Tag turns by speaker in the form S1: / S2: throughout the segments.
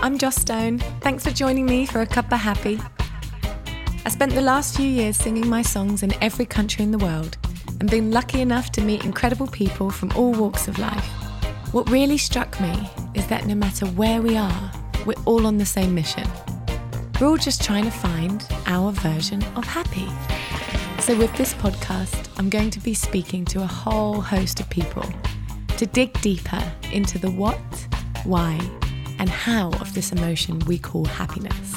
S1: I'm Joss Stone. Thanks for joining me for a cup of happy. I spent the last few years singing my songs in every country in the world and been lucky enough to meet incredible people from all walks of life. What really struck me is that no matter where we are, we're all on the same mission. We're all just trying to find our version of happy. So, with this podcast, I'm going to be speaking to a whole host of people to dig deeper into the what, why, and how of this emotion we call happiness.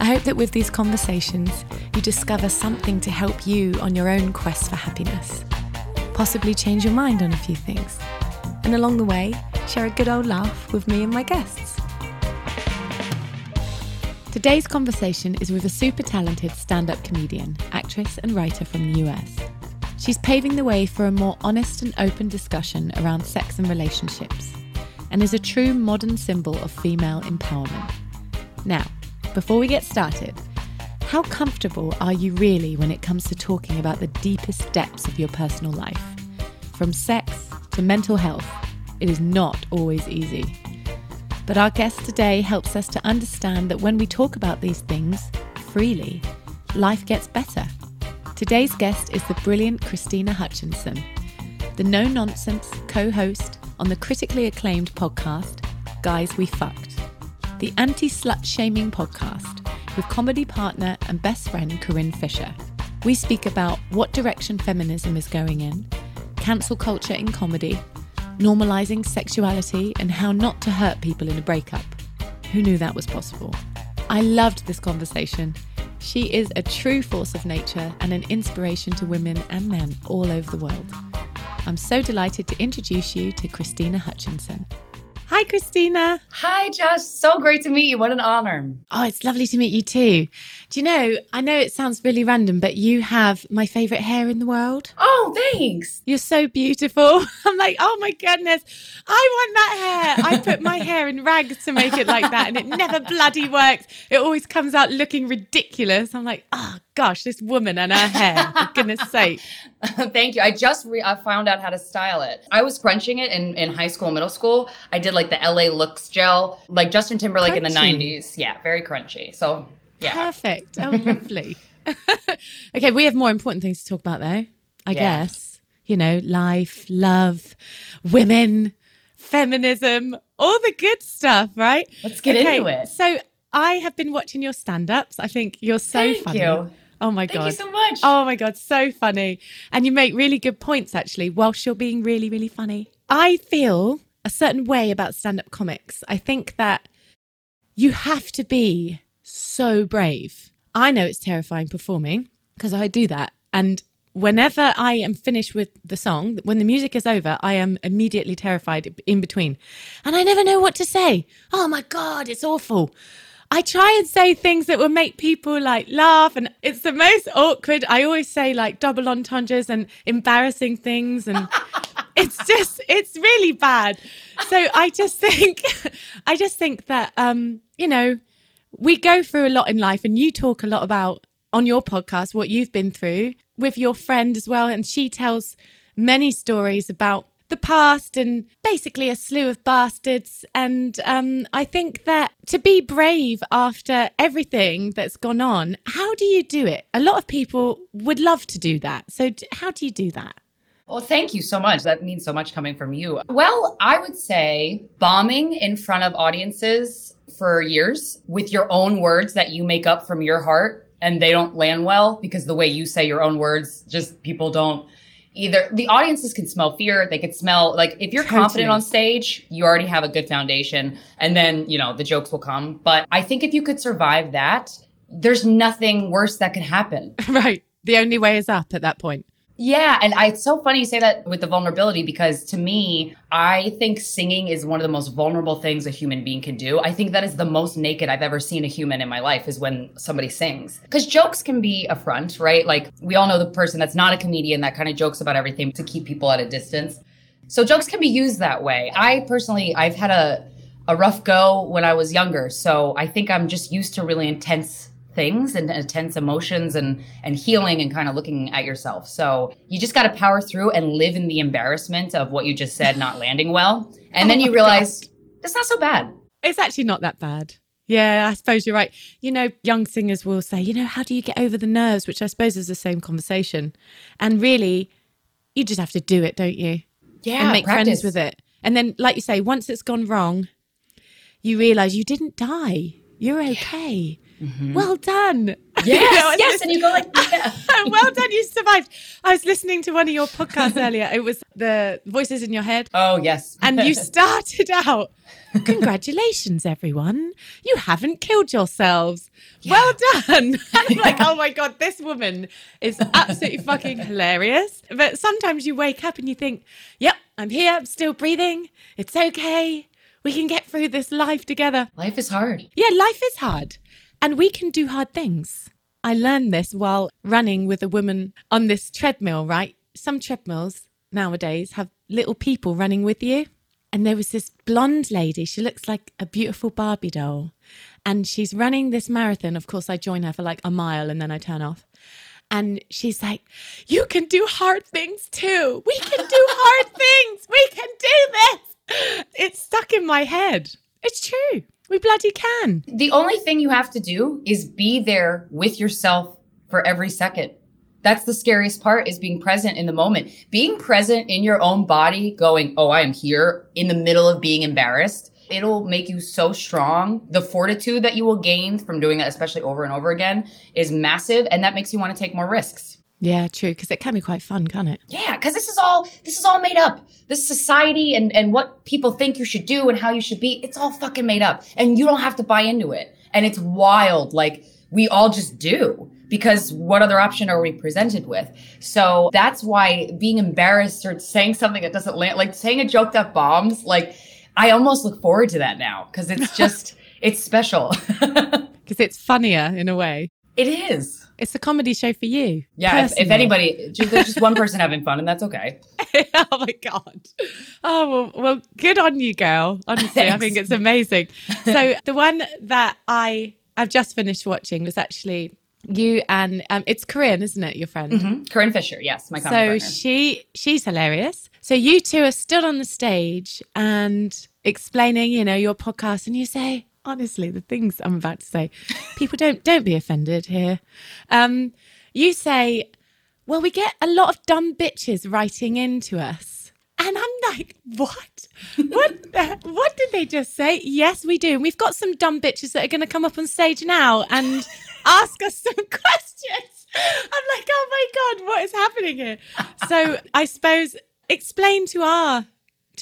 S1: I hope that with these conversations, you discover something to help you on your own quest for happiness, possibly change your mind on a few things, and along the way, share a good old laugh with me and my guests. Today's conversation is with a super talented stand up comedian, actress, and writer from the US. She's paving the way for a more honest and open discussion around sex and relationships, and is a true modern symbol of female empowerment. Now, before we get started, how comfortable are you really when it comes to talking about the deepest depths of your personal life? From sex to mental health, it is not always easy. But our guest today helps us to understand that when we talk about these things freely, life gets better. Today's guest is the brilliant Krystyna Hutchinsen, the no nonsense co host on the critically acclaimed podcast, Guys We Fucked, the anti slut shaming podcast with comedy partner and best friend Corinne Fisher. We speak about what direction feminism is going in, cancel culture in comedy, normalizing sexuality, and how not to hurt people in a breakup. Who knew that was possible? I loved this conversation. She is a true force of nature and an inspiration to women and men all over the world. I'm so delighted to introduce you to Krystyna Hutchinsen. Hi, Krystyna.
S2: Hi, Josh. So great to meet you. What an honor.
S1: Oh, it's lovely to meet you too. Do you know, I know it sounds really random, but you have my favorite hair in the world.
S2: Oh, thanks.
S1: You're so beautiful. I'm like, oh my goodness, I want that hair. I put my hair in rags to make it like that, and it never bloody works. It always comes out looking ridiculous. I'm like, oh gosh, this woman and her hair, for goodness sake.
S2: Thank you. I just re- I found out how to style it. I was crunching it in, in high school, middle school. I did like the LA Looks gel, like Justin Timberlake crunchy. in the 90s. Yeah, very crunchy. So, yeah.
S1: Perfect. Oh, lovely. okay, we have more important things to talk about, though, I yeah. guess. You know, life, love, women, feminism, all the good stuff, right?
S2: Let's get okay, into it.
S1: So, I have been watching your stand ups. I think you're so
S2: Thank
S1: funny.
S2: You.
S1: Oh my
S2: Thank
S1: god!
S2: Thank you so much.
S1: Oh my god, so funny, and you make really good points actually, whilst you're being really, really funny. I feel a certain way about stand-up comics. I think that you have to be so brave. I know it's terrifying performing because I do that, and whenever I am finished with the song, when the music is over, I am immediately terrified in between, and I never know what to say. Oh my god, it's awful. I try and say things that will make people like laugh, and it's the most awkward. I always say like double entendres and embarrassing things, and it's just it's really bad. So I just think, I just think that um, you know, we go through a lot in life, and you talk a lot about on your podcast what you've been through with your friend as well, and she tells many stories about the past and basically a slew of bastards. And um, I think that to be brave after everything that's gone on, how do you do it? A lot of people would love to do that. So, how do you do that?
S2: Well, thank you so much. That means so much coming from you. Well, I would say bombing in front of audiences for years with your own words that you make up from your heart and they don't land well because the way you say your own words, just people don't either. The audiences can smell fear. They can smell like if you're
S1: Totally.
S2: confident on stage, you already have a good foundation and then, you know, the jokes will come. But I think if you could survive that, there's nothing worse that could happen.
S1: right. The only way is up at that point.
S2: Yeah, and I, it's so funny you say that with the vulnerability because to me, I think singing is one of the most vulnerable things a human being can do. I think that is the most naked I've ever seen a human in my life is when somebody sings. Because jokes can be a front, right? Like we all know the person that's not a comedian that kind of jokes about everything to keep people at a distance. So jokes can be used that way. I personally, I've had a a rough go when I was younger, so I think I'm just used to really intense things and intense emotions and and healing and kind of looking at yourself. So you just got to power through and live in the embarrassment of what you just said not landing well, and oh then
S1: Oh
S2: you
S1: my
S2: realize it's not so bad.
S1: It's actually not that bad. Yeah, I suppose you're right. You know, young singers will say, you know, how do you get over the nerves? Which I suppose is the same conversation. And really, you just have to do it, don't you?
S2: Yeah,
S1: and make
S2: practice.
S1: friends with it. And then, like you say, once it's gone wrong, you realize you didn't die. You're okay. Mm-hmm. Well done. You
S2: Yes,
S1: know,
S2: yes, and you go like, yeah.
S1: well done, you survived. I was listening to one of your podcasts earlier. It was the voices in your head.
S2: oh yes,
S1: And you started out, congratulations, everyone. You haven't killed yourselves. Well done. And I'm like, oh my God, this woman is absolutely fucking hilarious. But sometimes you wake up and you think, yep, I'm here, I'm still breathing. It's okay. We can get through this life together.
S2: life is hard.
S1: Yeah, life is hard and we can do hard things. I learned this while running with a woman on this treadmill, right? Some treadmills nowadays have little people running with you. And there was this blonde lady. She looks like a beautiful Barbie doll. And she's running this marathon. Of course, I join her for like a mile and then I turn off. And she's like, You can do hard things too. We can do hard things. We can do this. It's stuck in my head. It's true. We bloody can.
S2: The only thing you have to do is be there with yourself for every second. That's the scariest part is being present in the moment. Being present in your own body, going, Oh, I am here in the middle of being embarrassed. It'll make you so strong. The fortitude that you will gain from doing that, especially over and over again, is massive. And that makes you want to take more risks.
S1: Yeah, true. Because it can be quite fun, can't it?
S2: Yeah, because this is all this is all made up. This society and and what people think you should do and how you should be, it's all fucking made up. And you don't have to buy into it. And it's wild. Like we all just do. Because what other option are we presented with? So that's why being embarrassed or saying something that doesn't land, like saying a joke that bombs, like I almost look forward to that now because it's just, it's special.
S1: Because it's funnier in a way.
S2: it is.
S1: It's a comedy show for you.
S2: Yeah. If, if anybody, just, there's just one person having fun and that's okay.
S1: oh my god. Oh well, well, good on you, girl. Honestly, I think it's amazing. So the one that I I've just finished watching was actually you and um, it's Corinne, isn't it? Your friend.
S2: Mhm. Corinne Fisher. Yes. My
S1: So
S2: partner.
S1: she she's hilarious. So you two are still on the stage and explaining, you know, your podcast, and you say, honestly, the things I'm about to say, people don't don't be offended here. Um, you say, well, we get a lot of dumb bitches writing into us. And I'm like, what? What? the- what did they just say? Yes, we do. We've got some dumb bitches that are going to come up on stage now and ask us some questions. I'm like, oh my god, what is happening here? So I suppose explain to our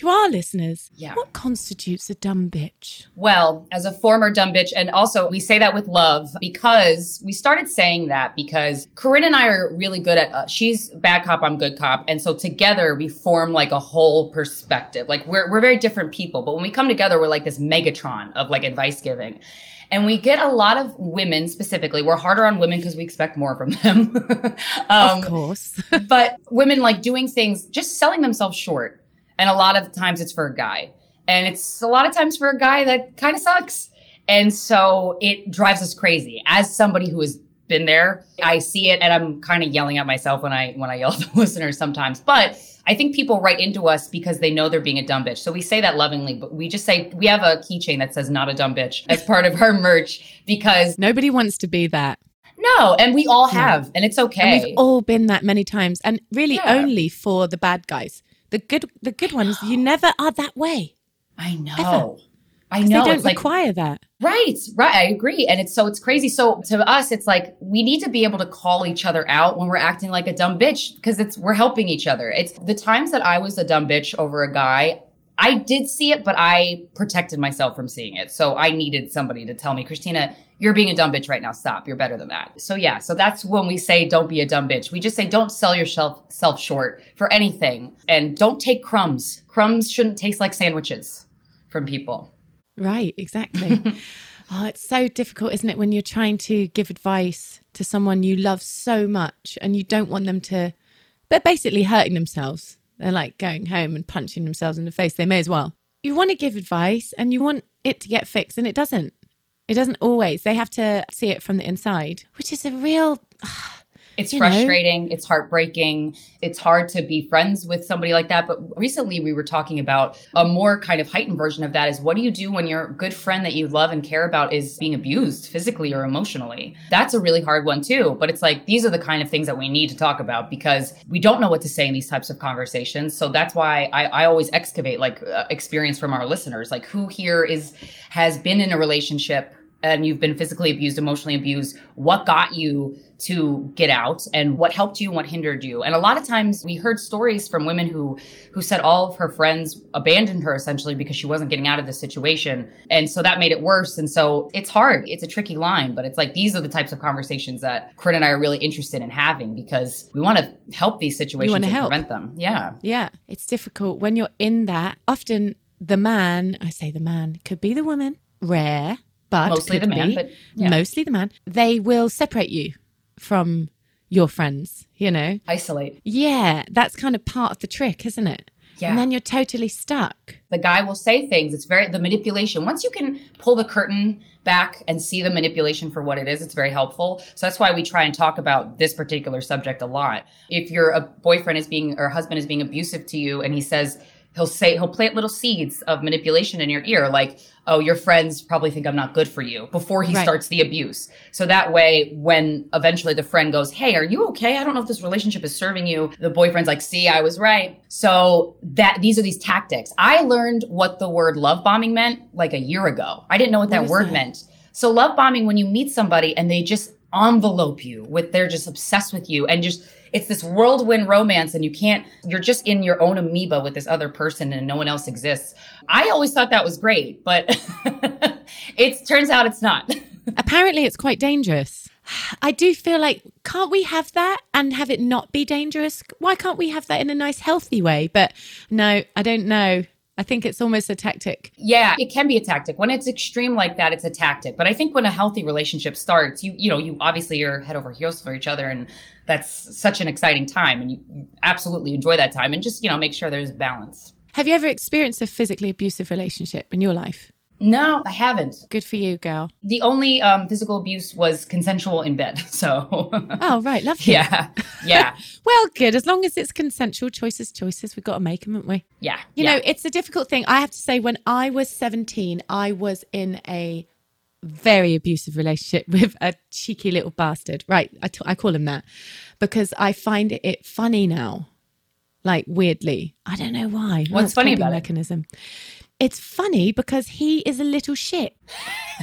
S1: to our listeners
S2: Yeah.
S1: what constitutes a dumb bitch.
S2: Well, as a former dumb bitch, and also we say that with love because we started saying that because Corinne and I are really good at, uh, she's bad cop, I'm good cop. And so together we form like a whole perspective. Like we're, we're very different people, but when we come together, we're like this Megatron of like advice giving. And we get a lot of women specifically. We're harder on women because we expect more from them. um,
S1: of course.
S2: but women like doing things, just selling themselves short. And a lot of times it's for a guy. And it's a lot of times for a guy that kind of sucks. And so it drives us crazy. As somebody who has been there, I see it and I'm kind of yelling at myself when I when I yell at the listeners sometimes. But I think people write into us because they know they're being a dumb bitch. So we say that lovingly, but we just say we have a keychain that says not a dumb bitch as part of our merch because
S1: Nobody wants to be that.
S2: no, and we all have, and it's okay.
S1: And we've all been that many times, and really
S2: Yeah.
S1: only for the bad guys. The good, the good ones, you never are that way.
S2: I know. I know.
S1: They don't
S2: like,
S1: require that.
S2: Right, right. I agree. And it's so it's crazy. So to us, it's like we need to be able to call each other out when we're acting like a dumb bitch because it's we're helping each other. It's the times that I was a dumb bitch over a guy, I did see it, but I protected myself from seeing it. So I needed somebody to tell me, Krystyna, you're being a dumb bitch right now. Stop. You're better than that. So yeah, so that's when we say don't be a dumb bitch. We just say don't sell yourself self short for anything and don't take crumbs. Crumbs shouldn't taste like sandwiches from people.
S1: Right, exactly. oh, it's so difficult, isn't it, when you're trying to give advice to someone you love so much and you don't want them to, they're basically hurting themselves. They're like going home and punching themselves in the face. They may as well. You want to give advice and you want it to get fixed, and it doesn't. It doesn't always. They have to see it from the inside, which is a real.
S2: It's frustrating. Know? It's heartbreaking. It's hard to be friends with somebody like that. But recently we were talking about a more kind of heightened version of that is what do you do when your good friend that you love and care about is being abused physically or emotionally? That's a really hard one too. But it's like these are the kind of things that we need to talk about because we don't know what to say in these types of conversations. So that's why I, I always excavate like uh, experience from our listeners. Like who here is has been in a relationship and you've been physically abused, emotionally abused, what got you to get out and what helped you and what hindered you. And a lot of times we heard stories from women who who said all of her friends abandoned her essentially because she wasn't getting out of the situation. And so that made it worse. And so it's hard. It's a tricky line, but it's like these are the types of conversations that Corinne and I are really interested in having because we want to help these situations and help. prevent them. Yeah.
S1: Yeah. It's difficult when you're in that. Often the man, I say the man, could be the woman, rare but
S2: mostly the man, but
S1: yeah. mostly the man, they will separate you from your friends, you know?
S2: Isolate.
S1: Yeah, that's kind of part of the trick, isn't it? Yeah. And then you're totally stuck.
S2: The guy will say things. It's very, the manipulation. Once you can pull the curtain back and see the manipulation for what it is, it's very helpful. So that's why we try and talk about this particular subject a lot. If your boyfriend is being, or husband is being abusive to you and he says, he'll say he'll plant little seeds of manipulation in your ear like oh your friends probably think i'm not good for you before he right. starts the abuse. So that way when eventually the friend goes hey are you okay? I don't know if this relationship is serving you. The boyfriend's like see i was right. So that these are these tactics. I learned what the word love bombing meant like a year ago. I didn't know what, what that word that? meant. So love bombing when you meet somebody and they just envelope you with they're just obsessed with you and just it's this whirlwind romance and you can't you're just in your own amoeba with this other person and no one else exists i always thought that was great but it turns out it's not
S1: apparently it's quite dangerous I do feel like, can't we have that and have it not be dangerous? Why can't we have that in a nice, healthy way? But no, I don't know. I think it's almost a tactic.
S2: Yeah, it can be a tactic. When it's extreme like that, it's a tactic. But I think when a healthy relationship starts, you you know, you obviously you're head over heels for each other and that's such an exciting time and you absolutely enjoy that time and just, you know, make sure there's balance.
S1: Have you ever experienced a physically abusive relationship in your life?
S2: No, I haven't.
S1: Good for you, girl.
S2: The only um, physical abuse was consensual in bed. So.
S1: oh, right. Lovely.
S2: Yeah. Yeah.
S1: well, good. As long as it's consensual choices, choices, we've got to make them, haven't we?
S2: Yeah.
S1: You
S2: yeah.
S1: know, it's a difficult thing. I have to say, when I was 17, I was in a very abusive relationship with a cheeky little bastard. Right. I, t- I call him that because I find it funny now. Like weirdly, I don't know why.
S2: What's funny about
S1: mechanism? It? It's funny because he is a little shit.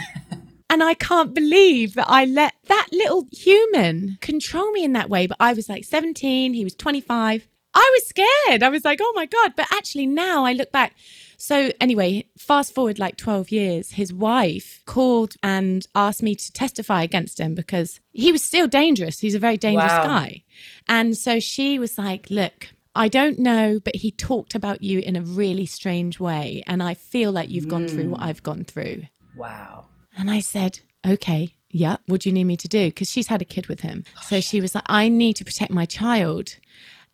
S1: and I can't believe that I let that little human control me in that way. But I was like 17, he was 25. I was scared. I was like, oh my God. But actually, now I look back. So, anyway, fast forward like 12 years, his wife called and asked me to testify against him because he was still dangerous. He's a very dangerous wow. guy. And so she was like, look, I don't know, but he talked about you in a really strange way. And I feel like you've mm. gone through what mm. I've gone through.
S2: Wow.
S1: And I said, okay, yeah, what do you need me to do? Because she's had a kid with him. So she was like, I need to protect my child.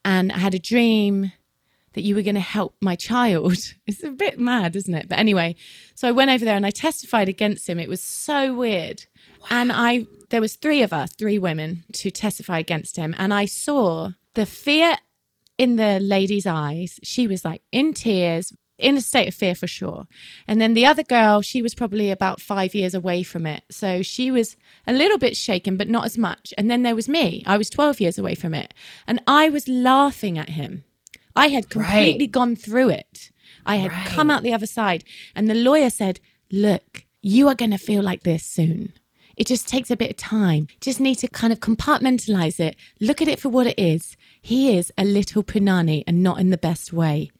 S1: And I had a dream that you were going to help my child. It's a bit mad, isn't it? But anyway, so I went over there and I testified against him. It was so weird. Wow. And I there was three of us, three women to testify against him, and I saw the fear in the lady's eyes. She was like in tears, in a state of fear for sure. And then the other girl, she was probably about five years away from it. So she was a little bit shaken, but not as much. And then there was me. I was 12 years away from it. And I was laughing at him. I had completely right. gone through it. I had right. come out the other side. And the lawyer said, look, you are going to feel like this soon. It just takes a bit of time. Just need to kind of compartmentalize it, look at it for what it is. He is a little punani and not in the best way.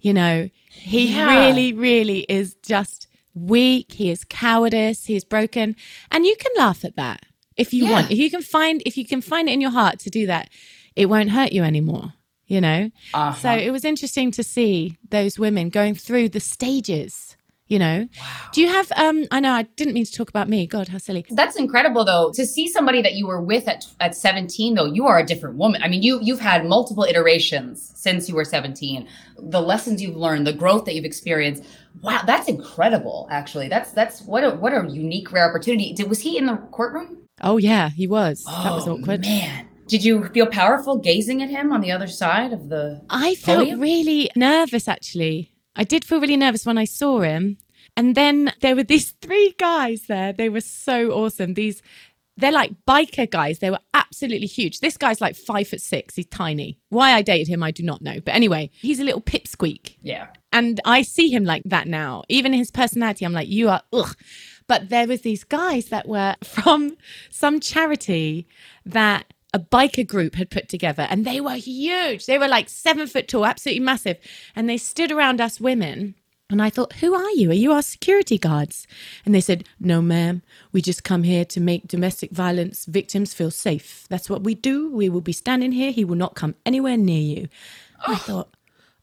S1: You know, he
S2: Yeah.
S1: really, really is just weak. He is cowardice. He is broken. And you can laugh at that if you
S2: Yeah.
S1: want. If you can find, if you can find it in your heart to do that, it won't hurt you anymore. You know?
S2: Uh-huh.
S1: So it was interesting to see those women going through the stages. You know, do you have? Um, I know I didn't mean to talk about me. God, how silly!
S2: That's incredible though. To see somebody that you were with at at 17 though, you are a different woman. I mean, you you've had multiple iterations since you were 17. The lessons you've learned, the growth that you've experienced. Wow, that's incredible actually. That's that's what a what a unique rare opportunity. Did was he in the courtroom?
S1: Oh yeah, he was. that was
S2: Oh,
S1: awkward.
S2: Man. Did you feel powerful gazing at him on the other side of the
S1: I felt
S2: Podium?
S1: really nervous actually. I did feel really nervous when I saw him. And then there were these three guys there. They were so awesome. These they're like biker guys. They were absolutely huge. This guy's like five foot six. He's tiny. Why I dated him, I do not know. But anyway, he's a little pipsqueak.
S2: Yeah.
S1: And I see him like that now. Even his personality, I'm like, you are ugh. But there was these guys that were from some charity that a biker group had put together and they were huge. They were like seven foot tall, absolutely massive. And they stood around us women. And I thought, who are you? Are you our security guards? And they said, no, ma'am. We just come here to make domestic violence victims feel safe. That's what we do. We will be standing here. He will not come anywhere near you. I oh. thought,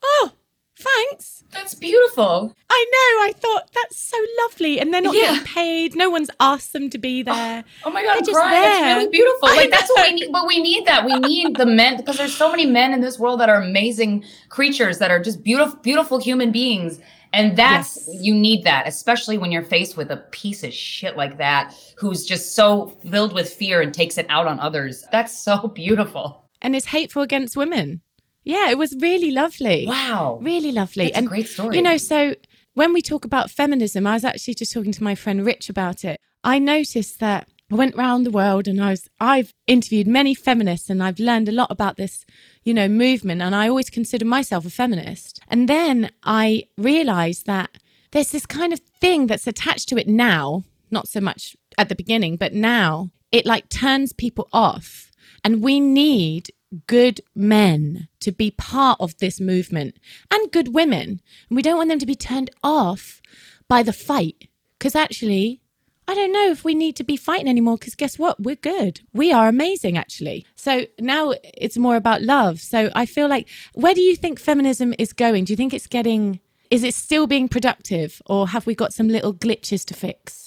S1: oh, thanks.
S2: That's beautiful.
S1: I know. I thought that's so lovely, and they're not
S2: Yeah.
S1: getting paid. No one's asked them to be oh, there.
S2: Oh my
S1: They're
S2: god, I'm
S1: just
S2: crying. That's really beautiful. Like that's what we need. But we need that. We need the men because there's so many men in this world that are amazing creatures that are just beautiful, beautiful human beings. And that's
S1: Yes.
S2: you need that, especially when you're faced with a piece of shit like that who's just so filled with fear and takes it out on others. That's so beautiful.
S1: and is hateful against women. Yeah, it was really lovely.
S2: Wow.
S1: Really lovely.
S2: That's a
S1: and
S2: great story.
S1: You know, so when we talk about feminism, I was actually just talking to my friend Rich about it. I noticed that I went around the world and I was I've interviewed many feminists and I've learned a lot about this, you know, movement and I always consider myself a feminist. And then I realized that there's this kind of thing that's attached to it now, not so much at the beginning, but now it like turns people off. And we need good men to be part of this movement and good women. And we don't want them to be turned off by the fight. Because actually, I don't know if we need to be fighting anymore because guess what? We're good. We are amazing, actually. So now it's more about love. So I feel like, where do you think feminism is going? Do you think it's getting, is it still being productive or have we got some little glitches to fix?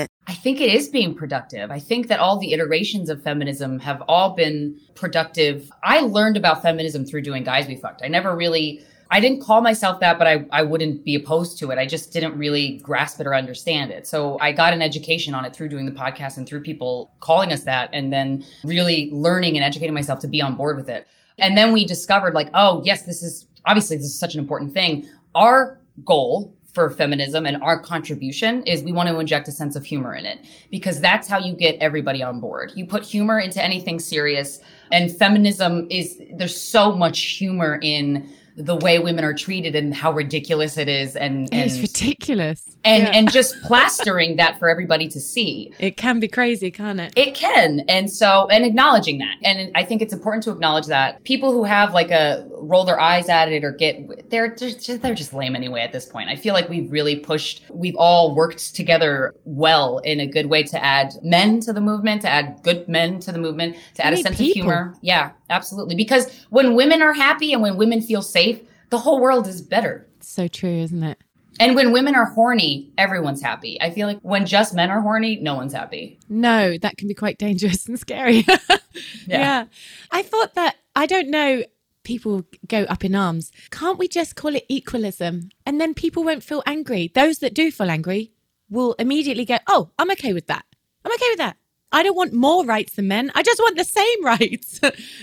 S2: I think it is being productive. I think that all the iterations of feminism have all been productive. I learned about feminism through doing Guys We Fucked. I never really, I didn't call myself that, but I, I wouldn't be opposed to it. I just didn't really grasp it or understand it. So I got an education on it through doing the podcast and through people calling us that and then really learning and educating myself to be on board with it. And then we discovered like, oh, yes, this is obviously this is such an important thing. Our goal for feminism and our contribution is we want to inject a sense of humor in it because that's how you get everybody on board. You put humor into anything serious and feminism is there's so much humor in the way women are treated and how ridiculous it is and and
S1: it's ridiculous.
S2: and,
S1: Yeah.
S2: and just plastering that for everybody to see.
S1: it can be crazy, can't it?
S2: It can. And so, and acknowledging that. And I think it's important to acknowledge that people who have like a roll their eyes at it or get, they're just, they're just lame anyway at this point. I feel like we've really pushed, we've all worked together well in a good way to add men to the movement, to add good men to the movement, to add a sense
S1: people.
S2: of humor. Yeah, absolutely. Because when women are happy and when women feel safe, the whole world is better.
S1: so true, isn't it?
S2: And when women are horny, everyone's happy. I feel like when just men are horny, no one's happy.
S1: No, that can be quite dangerous and scary. yeah. I thought that, I don't know, people go up in arms. Can't we just call it equalism? And then people won't feel angry. Those that do feel angry will immediately go, Oh, I'm okay with that. I'm okay with that. I don't want more rights than men. I just want the same rights,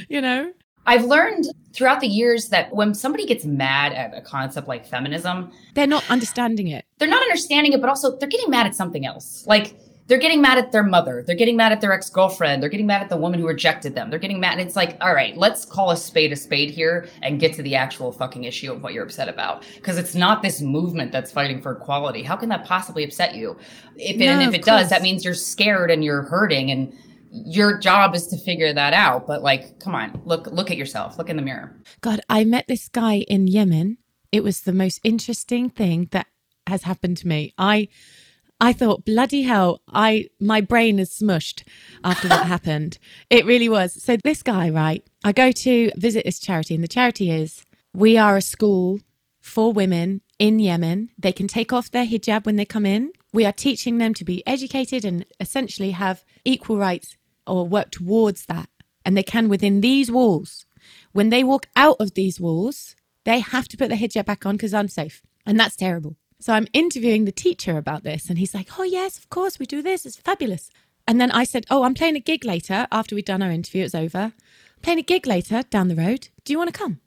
S1: you know?
S2: I've learned throughout the years that when somebody gets mad at a concept like feminism,
S1: they're not understanding it.
S2: They're not understanding it, but also they're getting mad at something else. Like they're getting mad at their mother. They're getting mad at their ex girlfriend. They're getting mad at the woman who rejected them. They're getting mad. And it's like, all right, let's call a spade a spade here and get to the actual fucking issue of what you're upset about. Because it's not this movement that's fighting for equality. How can that possibly upset you? If no, and if it course. does, that means you're scared and you're hurting and your job is to figure that out but like come on look look at yourself look in the mirror
S1: god i met this guy in yemen it was the most interesting thing that has happened to me i i thought bloody hell i my brain is smushed after what happened it really was so this guy right i go to visit this charity and the charity is we are a school for women in yemen they can take off their hijab when they come in we are teaching them to be educated and essentially have equal rights or work towards that. And they can within these walls. When they walk out of these walls, they have to put the hijab back on because I'm safe. And that's terrible. So I'm interviewing the teacher about this. And he's like, Oh, yes, of course, we do this. It's fabulous. And then I said, Oh, I'm playing a gig later after we'd done our interview. It's over. I'm playing a gig later down the road. Do you want to come?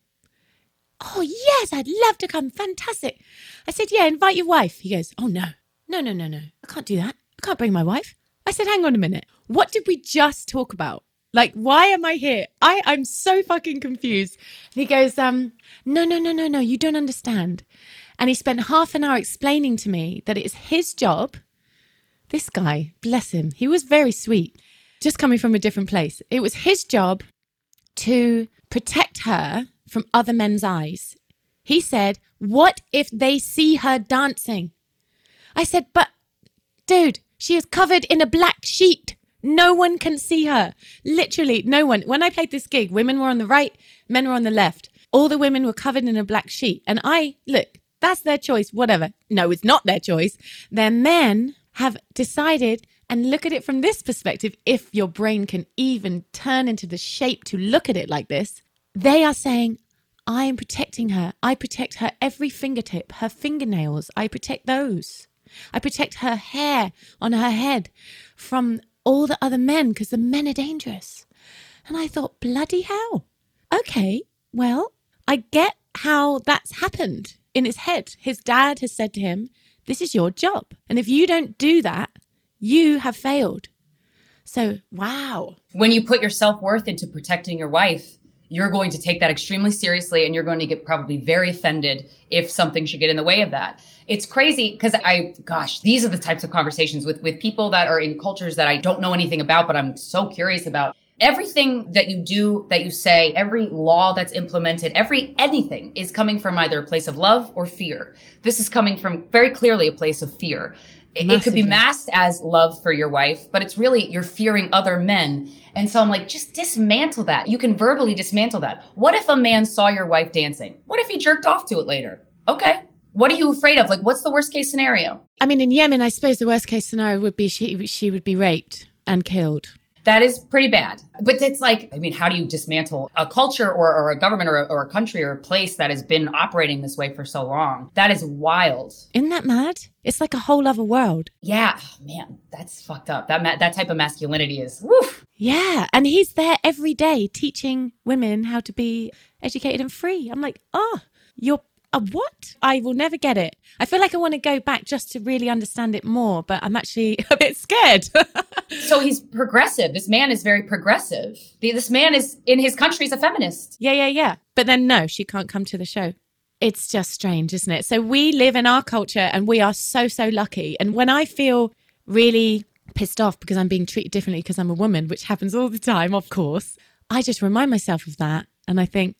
S1: Oh, yes, I'd love to come. Fantastic. I said, Yeah, invite your wife. He goes, Oh, no, no, no, no, no. I can't do that. I can't bring my wife. I said, Hang on a minute. What did we just talk about? Like, why am I here? I, I'm so fucking confused. And he goes, um, no, no, no, no, no, you don't understand. And he spent half an hour explaining to me that it is his job. This guy, bless him, he was very sweet, just coming from a different place. It was his job to protect her from other men's eyes. He said, What if they see her dancing? I said, But, dude, she is covered in a black sheet. No one can see her. Literally, no one. When I played this gig, women were on the right, men were on the left. All the women were covered in a black sheet. And I, look, that's their choice, whatever. No, it's not their choice. Their men have decided, and look at it from this perspective, if your brain can even turn into the shape to look at it like this, they are saying, I am protecting her. I protect her every fingertip, her fingernails. I protect those. I protect her hair on her head from all the other men because the men are dangerous. And I thought, bloody hell. Okay, well, I get how that's happened in his head. His dad has said to him, This is your job. And if you don't do that, you have failed. So, wow.
S2: When you put your self worth into protecting your wife, you're going to take that extremely seriously and you're going to get probably very offended if something should get in the way of that. It's crazy because I, gosh, these are the types of conversations with, with people that are in cultures that I don't know anything about, but I'm so curious about. Everything that you do, that you say, every law that's implemented, every anything is coming from either a place of love or fear. This is coming from very clearly a place of fear. It, it could be masked as love for your wife, but it's really you're fearing other men. And so I'm like, just dismantle that. You can verbally dismantle that. What if a man saw your wife dancing? What if he jerked off to it later? Okay. What are you afraid of? Like, what's the worst case scenario?
S1: I mean, in Yemen, I suppose the worst case scenario would be she she would be raped and killed.
S2: That is pretty bad. But it's like, I mean, how do you dismantle a culture or, or a government or a, or a country or a place that has been operating this way for so long? That is wild.
S1: Isn't that mad? It's like a whole other world.
S2: Yeah, oh, man, that's fucked up. That ma- that type of masculinity is woof.
S1: Yeah, and he's there every day teaching women how to be educated and free. I'm like, oh, you're a what? I will never get it. I feel like I want to go back just to really understand it more, but I'm actually a bit scared.
S2: so he's progressive. This man is very progressive. This man is in his country is a feminist.
S1: Yeah, yeah, yeah. But then no, she can't come to the show. It's just strange, isn't it? So we live in our culture and we are so, so lucky. And when I feel really pissed off because I'm being treated differently because I'm a woman, which happens all the time, of course, I just remind myself of that. And I think,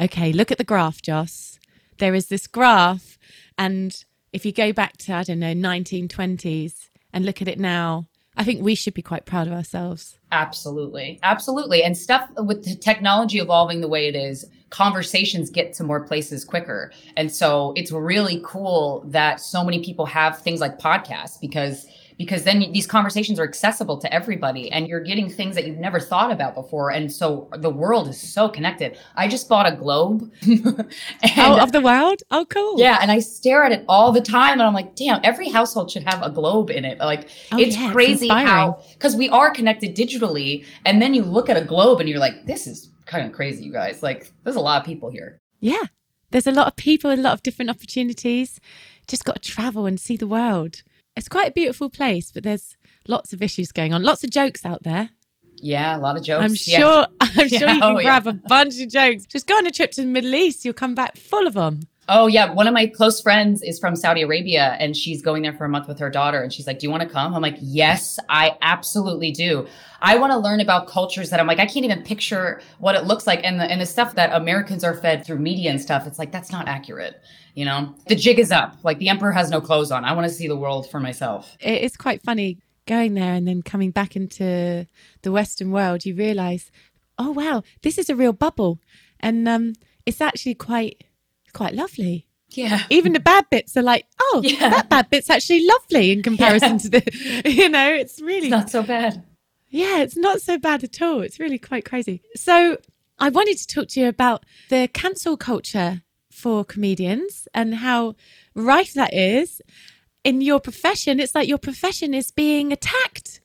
S1: okay, look at the graph, Joss there is this graph. And if you go back to, I don't know, 1920s and look at it now, I think we should be quite proud of ourselves.
S2: Absolutely. Absolutely. And stuff with the technology evolving the way it is, conversations get to more places quicker. And so it's really cool that so many people have things like podcasts because because then these conversations are accessible to everybody and you're getting things that you've never thought about before. And so the world is so connected. I just bought a globe.
S1: oh, of the world? Oh, cool.
S2: Yeah. And I stare at it all the time and I'm like, damn, every household should have a globe in it. Like oh, it's yeah, crazy it's how, because we are connected digitally. And then you look at a globe and you're like, this is kind of crazy, you guys. Like there's a lot of people here.
S1: Yeah. There's a lot of people, a lot of different opportunities. Just got to travel and see the world. It's quite a beautiful place, but there's lots of issues going on, lots of jokes out there.
S2: Yeah, a lot of jokes.
S1: I'm
S2: yeah.
S1: sure. I'm sure you can oh, grab yeah. a bunch of jokes. Just go on a trip to the Middle East. You'll come back full of them.
S2: Oh yeah, one of my close friends is from Saudi Arabia and she's going there for a month with her daughter and she's like, "Do you want to come?" I'm like, "Yes, I absolutely do." I want to learn about cultures that I'm like, I can't even picture what it looks like and the and the stuff that Americans are fed through media and stuff. It's like that's not accurate, you know? The jig is up. Like the emperor has no clothes on. I want to see the world for myself.
S1: It's quite funny going there and then coming back into the western world, you realize, "Oh wow, this is a real bubble." And um it's actually quite quite lovely.
S2: Yeah.
S1: Even the bad bits are like, oh, yeah. that bad bit's actually lovely in comparison yeah. to the, you know, it's really
S2: it's not so bad.
S1: Yeah, it's not so bad at all. It's really quite crazy. So I wanted to talk to you about the cancel culture for comedians and how rife that is in your profession. It's like your profession is being attacked.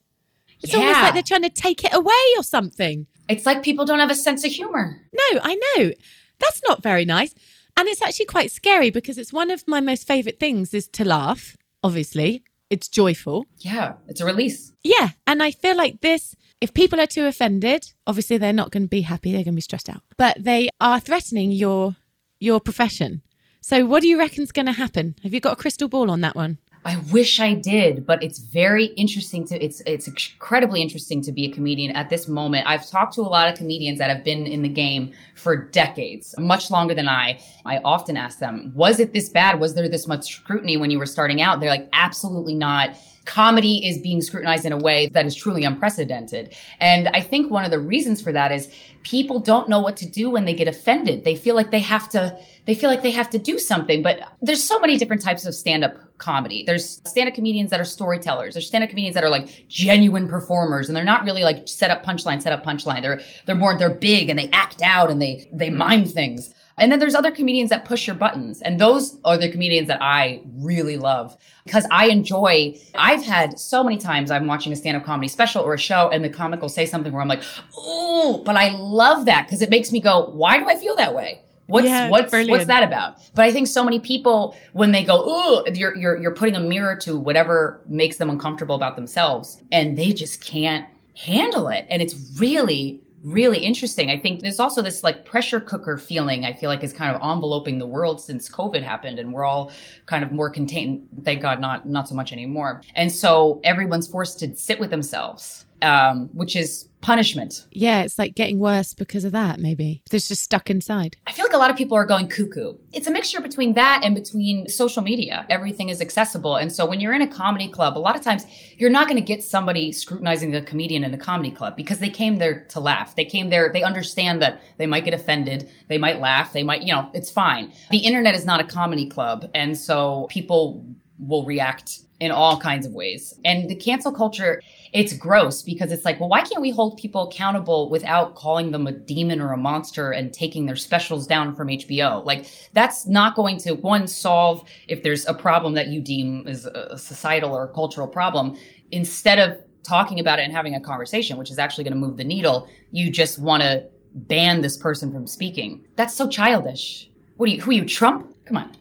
S1: It's yeah. almost like they're trying to take it away or something.
S2: It's like people don't have a sense of humor.
S1: No, I know. That's not very nice. And it's actually quite scary because it's one of my most favorite things is to laugh, obviously. It's joyful.
S2: Yeah, it's a release.
S1: Yeah. And I feel like this, if people are too offended, obviously they're not going to be happy, they're going to be stressed out. But they are threatening your your profession. So what do you reckon's going to happen? Have you got a crystal ball on that one?
S2: I wish I did, but it's very interesting to it's it's incredibly interesting to be a comedian at this moment. I've talked to a lot of comedians that have been in the game for decades, much longer than I. I often ask them, "Was it this bad? Was there this much scrutiny when you were starting out?" They're like, "Absolutely not." Comedy is being scrutinized in a way that is truly unprecedented. And I think one of the reasons for that is people don't know what to do when they get offended. They feel like they have to they feel like they have to do something. But there's so many different types of stand up comedy. There's stand up comedians that are storytellers. There's stand up comedians that are like genuine performers and they're not really like set up punchline, set up punchline. They're, they're more, they're big and they act out and they, they mime things. And then there's other comedians that push your buttons. And those are the comedians that I really love because I enjoy, I've had so many times I'm watching a stand up comedy special or a show and the comic will say something where I'm like, oh, but I love that because it makes me go, why do I feel that way? What's yeah, what's brilliant. what's that about? But I think so many people when they go, "Oh, you're you're you're putting a mirror to whatever makes them uncomfortable about themselves," and they just can't handle it. And it's really really interesting. I think there's also this like pressure cooker feeling I feel like is kind of enveloping the world since COVID happened and we're all kind of more contained. Thank God not not so much anymore. And so everyone's forced to sit with themselves um, which is punishment.
S1: Yeah, it's like getting worse because of that, maybe. They're just stuck inside.
S2: I feel like a lot of people are going cuckoo. It's a mixture between that and between social media. Everything is accessible. And so when you're in a comedy club, a lot of times you're not going to get somebody scrutinizing the comedian in a comedy club because they came there to laugh. They came there, they understand that they might get offended. They might laugh. They might, you know, it's fine. The internet is not a comedy club. And so people will react in all kinds of ways. And the cancel culture, it's gross because it's like, well, why can't we hold people accountable without calling them a demon or a monster and taking their specials down from HBO? Like, that's not going to, one, solve if there's a problem that you deem is a societal or a cultural problem. Instead of talking about it and having a conversation, which is actually going to move the needle, you just want to ban this person from speaking. That's so childish. What are you, who are you, Trump? Come on.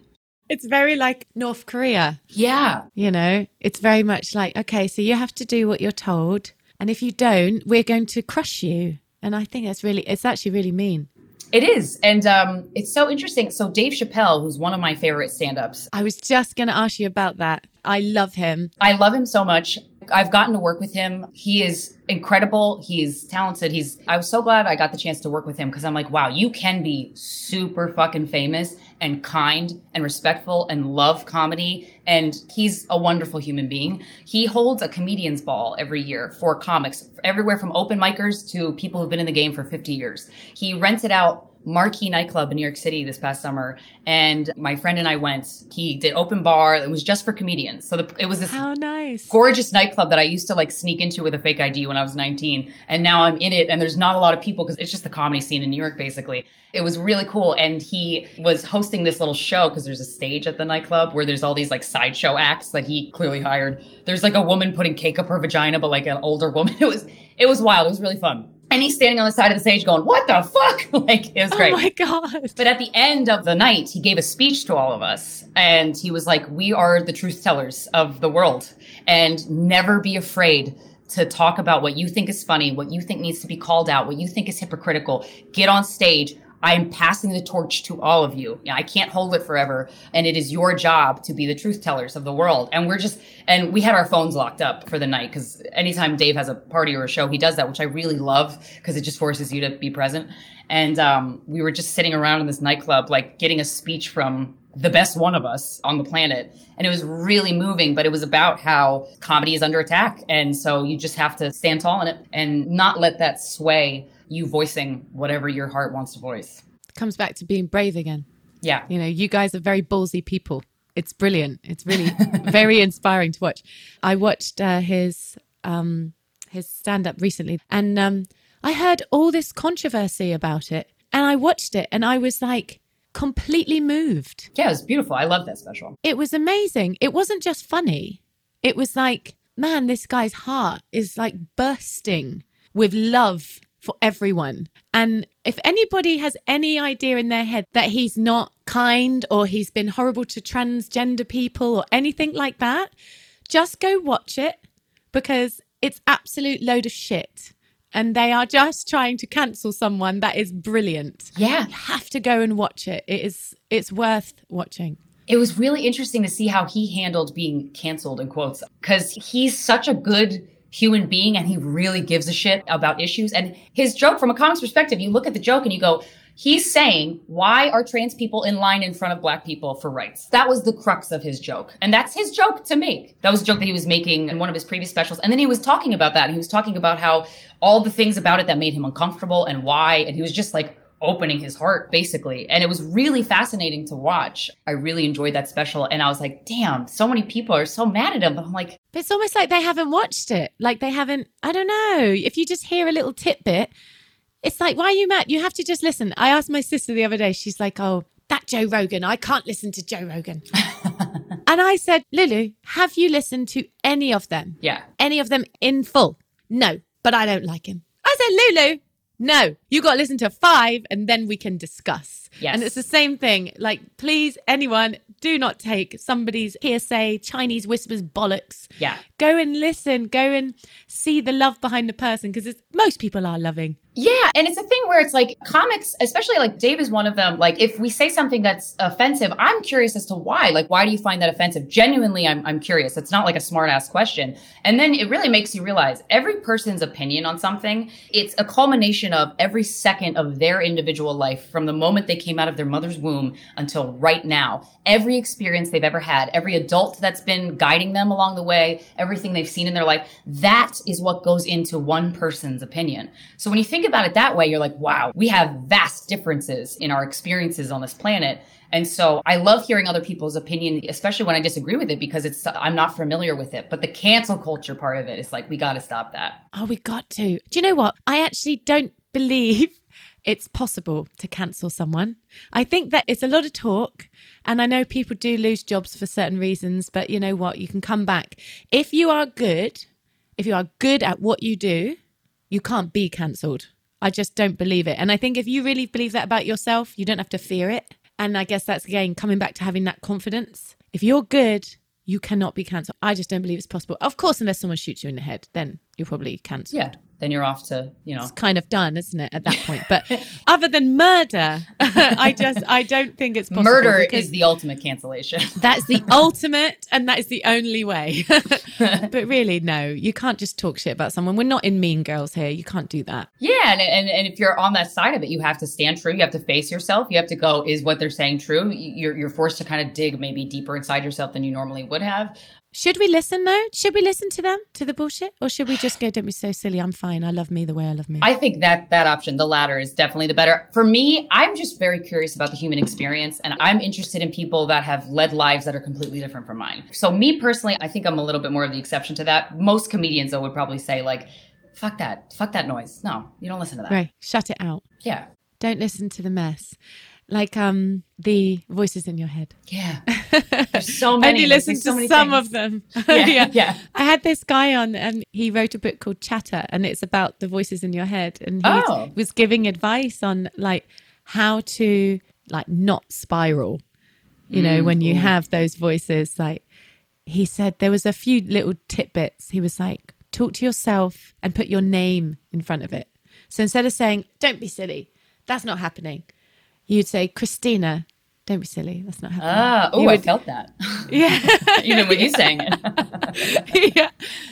S1: It's very like North Korea.
S2: Yeah.
S1: You know, it's very much like, okay, so you have to do what you're told. And if you don't, we're going to crush you. And I think that's really, it's actually really mean.
S2: It is. And um, it's so interesting. So, Dave Chappelle, who's one of my favorite stand ups.
S1: I was just going to ask you about that. I love him.
S2: I love him so much. I've gotten to work with him. He is incredible. He's talented. He's, I was so glad I got the chance to work with him because I'm like, wow, you can be super fucking famous and kind and respectful and love comedy. And he's a wonderful human being. He holds a comedian's ball every year for comics, everywhere from open micers to people who've been in the game for 50 years. He rents it out marquee nightclub in New York City this past summer, and my friend and I went. He did open bar. It was just for comedians. So the, it was this
S1: How nice.
S2: gorgeous nightclub that I used to like sneak into with a fake ID when I was 19. And now I'm in it and there's not a lot of people because it's just the comedy scene in New York, basically. It was really cool. And he was hosting this little show because there's a stage at the nightclub where there's all these like sideshow acts that he clearly hired. There's like a woman putting cake up her vagina, but like an older woman. It was, it was wild. It was really fun. And he's standing on the side of the stage going, what the fuck? like, it was oh great.
S1: Oh my God.
S2: But at the end of the night, he gave a speech to all of us. And he was like, We are the truth tellers of the world. And never be afraid to talk about what you think is funny, what you think needs to be called out, what you think is hypocritical. Get on stage. I am passing the torch to all of you. I can't hold it forever. And it is your job to be the truth tellers of the world. And we're just, and we had our phones locked up for the night because anytime Dave has a party or a show, he does that, which I really love because it just forces you to be present. And um, we were just sitting around in this nightclub, like getting a speech from the best one of us on the planet. And it was really moving, but it was about how comedy is under attack. And so you just have to stand tall in it and not let that sway you voicing whatever your heart wants to voice.
S1: Comes back to being brave again.
S2: Yeah.
S1: You know, you guys are very ballsy people. It's brilliant. It's really very inspiring to watch. I watched uh, his um, his stand up recently, and um, I heard all this controversy about it, and I watched it, and I was like completely moved.
S2: Yeah, it was beautiful. I love that special.
S1: It was amazing. It wasn't just funny. It was like, man, this guy's heart is like bursting with love for everyone. And if anybody has any idea in their head that he's not kind or he's been horrible to transgender people or anything like that, just go watch it because it's absolute load of shit. And they are just trying to cancel someone that is brilliant.
S2: Yeah.
S1: You have to go and watch it. It is it's worth watching.
S2: It was really interesting to see how he handled being canceled in quotes because he's such a good human being and he really gives a shit about issues. And his joke, from a comic's perspective, you look at the joke and you go, he's saying, why are trans people in line in front of black people for rights? That was the crux of his joke. And that's his joke to make. That was a joke that he was making in one of his previous specials. And then he was talking about that. And he was talking about how all the things about it that made him uncomfortable and why. And he was just like, opening his heart basically and it was really fascinating to watch i really enjoyed that special and i was like damn so many people are so mad at him but i'm like
S1: But it's almost like they haven't watched it. Like they haven't, I don't know. If you just hear a little tidbit, it's like, why are you mad? You have to just listen. I asked my sister the other day, she's like, oh, that Joe Rogan, I can't listen to Joe Rogan. and I said, Lulu, have you listened to any of them?
S2: yeah
S1: Any of them in full? No, but I don't like him. I said, Lulu, no, you got to listen to five and then we can discuss.
S2: Yes.
S1: And it's the same thing. Like, please, anyone, do not take somebody's hearsay, Chinese whispers bollocks.
S2: yeah
S1: Go and listen, go and see the love behind the person because most people are loving.
S2: Yeah, and it's a thing where it's like comics, especially like Dave is one of them. Like if we say something that's offensive, I'm curious as to why. Like, why do you find that offensive? Genuinely, I'm, I'm curious. It's not like a smart ass question. And then it really makes you realize every person's opinion on something, it's a culmination of every second of their individual life from the moment they came out of their mother's womb until right now. Every experience they've ever had, every adult that's been guiding them along the way, everything they've seen in their life, that is what goes into one person's opinion. So when you think about it that way, you're like, wow, we have vast differences in our experiences on this planet. And so I love hearing other people's opinion, especially when I disagree with it because it's I'm not familiar with it. But the cancel culture part of it is like we got to stop that.
S1: Oh, we got to. Do you know what? I actually don't believe it's possible to cancel someone. I think that it's a lot of talk. And I know people do lose jobs for certain reasons, but you know what? You can come back. If you are good, if you are good at what you do, you can't be cancelled. I just don't believe it. And I think if you really believe that about yourself, you don't have to fear it. And I guess that's again coming back to having that confidence. If you're good, you cannot be cancelled. I just don't believe it's possible. Of course, unless someone shoots you in the head, then you're probably cancelled.
S2: Yeah. Then you're off to, you know,
S1: It's kind of done, isn't it, at that point? But other than murder, I just I don't think it's possible.
S2: murder is the ultimate cancellation.
S1: that's the ultimate and that is the only way. but really, no, you can't just talk shit about someone. We're not in Mean Girls here. You can't do that.
S2: Yeah, and, and and if you're on that side of it, you have to stand true. You have to face yourself. You have to go, is what they're saying true? You're you're forced to kind of dig maybe deeper inside yourself than you normally would have.
S1: Should we listen though? Should we listen to them to the bullshit, or should we just go? Don't be so silly. I'm fine. I love me the way I love me.
S2: I think that that option, the latter, is definitely the better. For me, I'm just very curious about the human experience, and I'm interested in people that have led lives that are completely different from mine. So, me personally, I think I'm a little bit more of the exception to that. Most comedians, though, would probably say like, "Fuck that, fuck that noise." No, you don't listen to that.
S1: right. Shut it out.
S2: Yeah,
S1: Don't listen to the mess. Like um the voices in your head.
S2: yeah. There's so many.
S1: Only listen
S2: so
S1: to
S2: many
S1: some
S2: things.
S1: of them.
S2: Yeah, yeah.
S1: I had this guy on, and he wrote a book called Chatter, and it's about the voices in your head. And he
S2: Oh.
S1: was giving advice on like how to like not spiral. You know, mm, when you have those voices, like he said, there was a few little tidbits. He was like, talk to yourself and put your name in front of it. So instead of saying, "Don't be silly," that's not happening. You'd say, "Krystyna." Don't be silly. That's not happening.
S2: Ah, oh, I
S1: would-
S2: felt that.
S1: yeah.
S2: Even with you're saying it.
S1: yeah.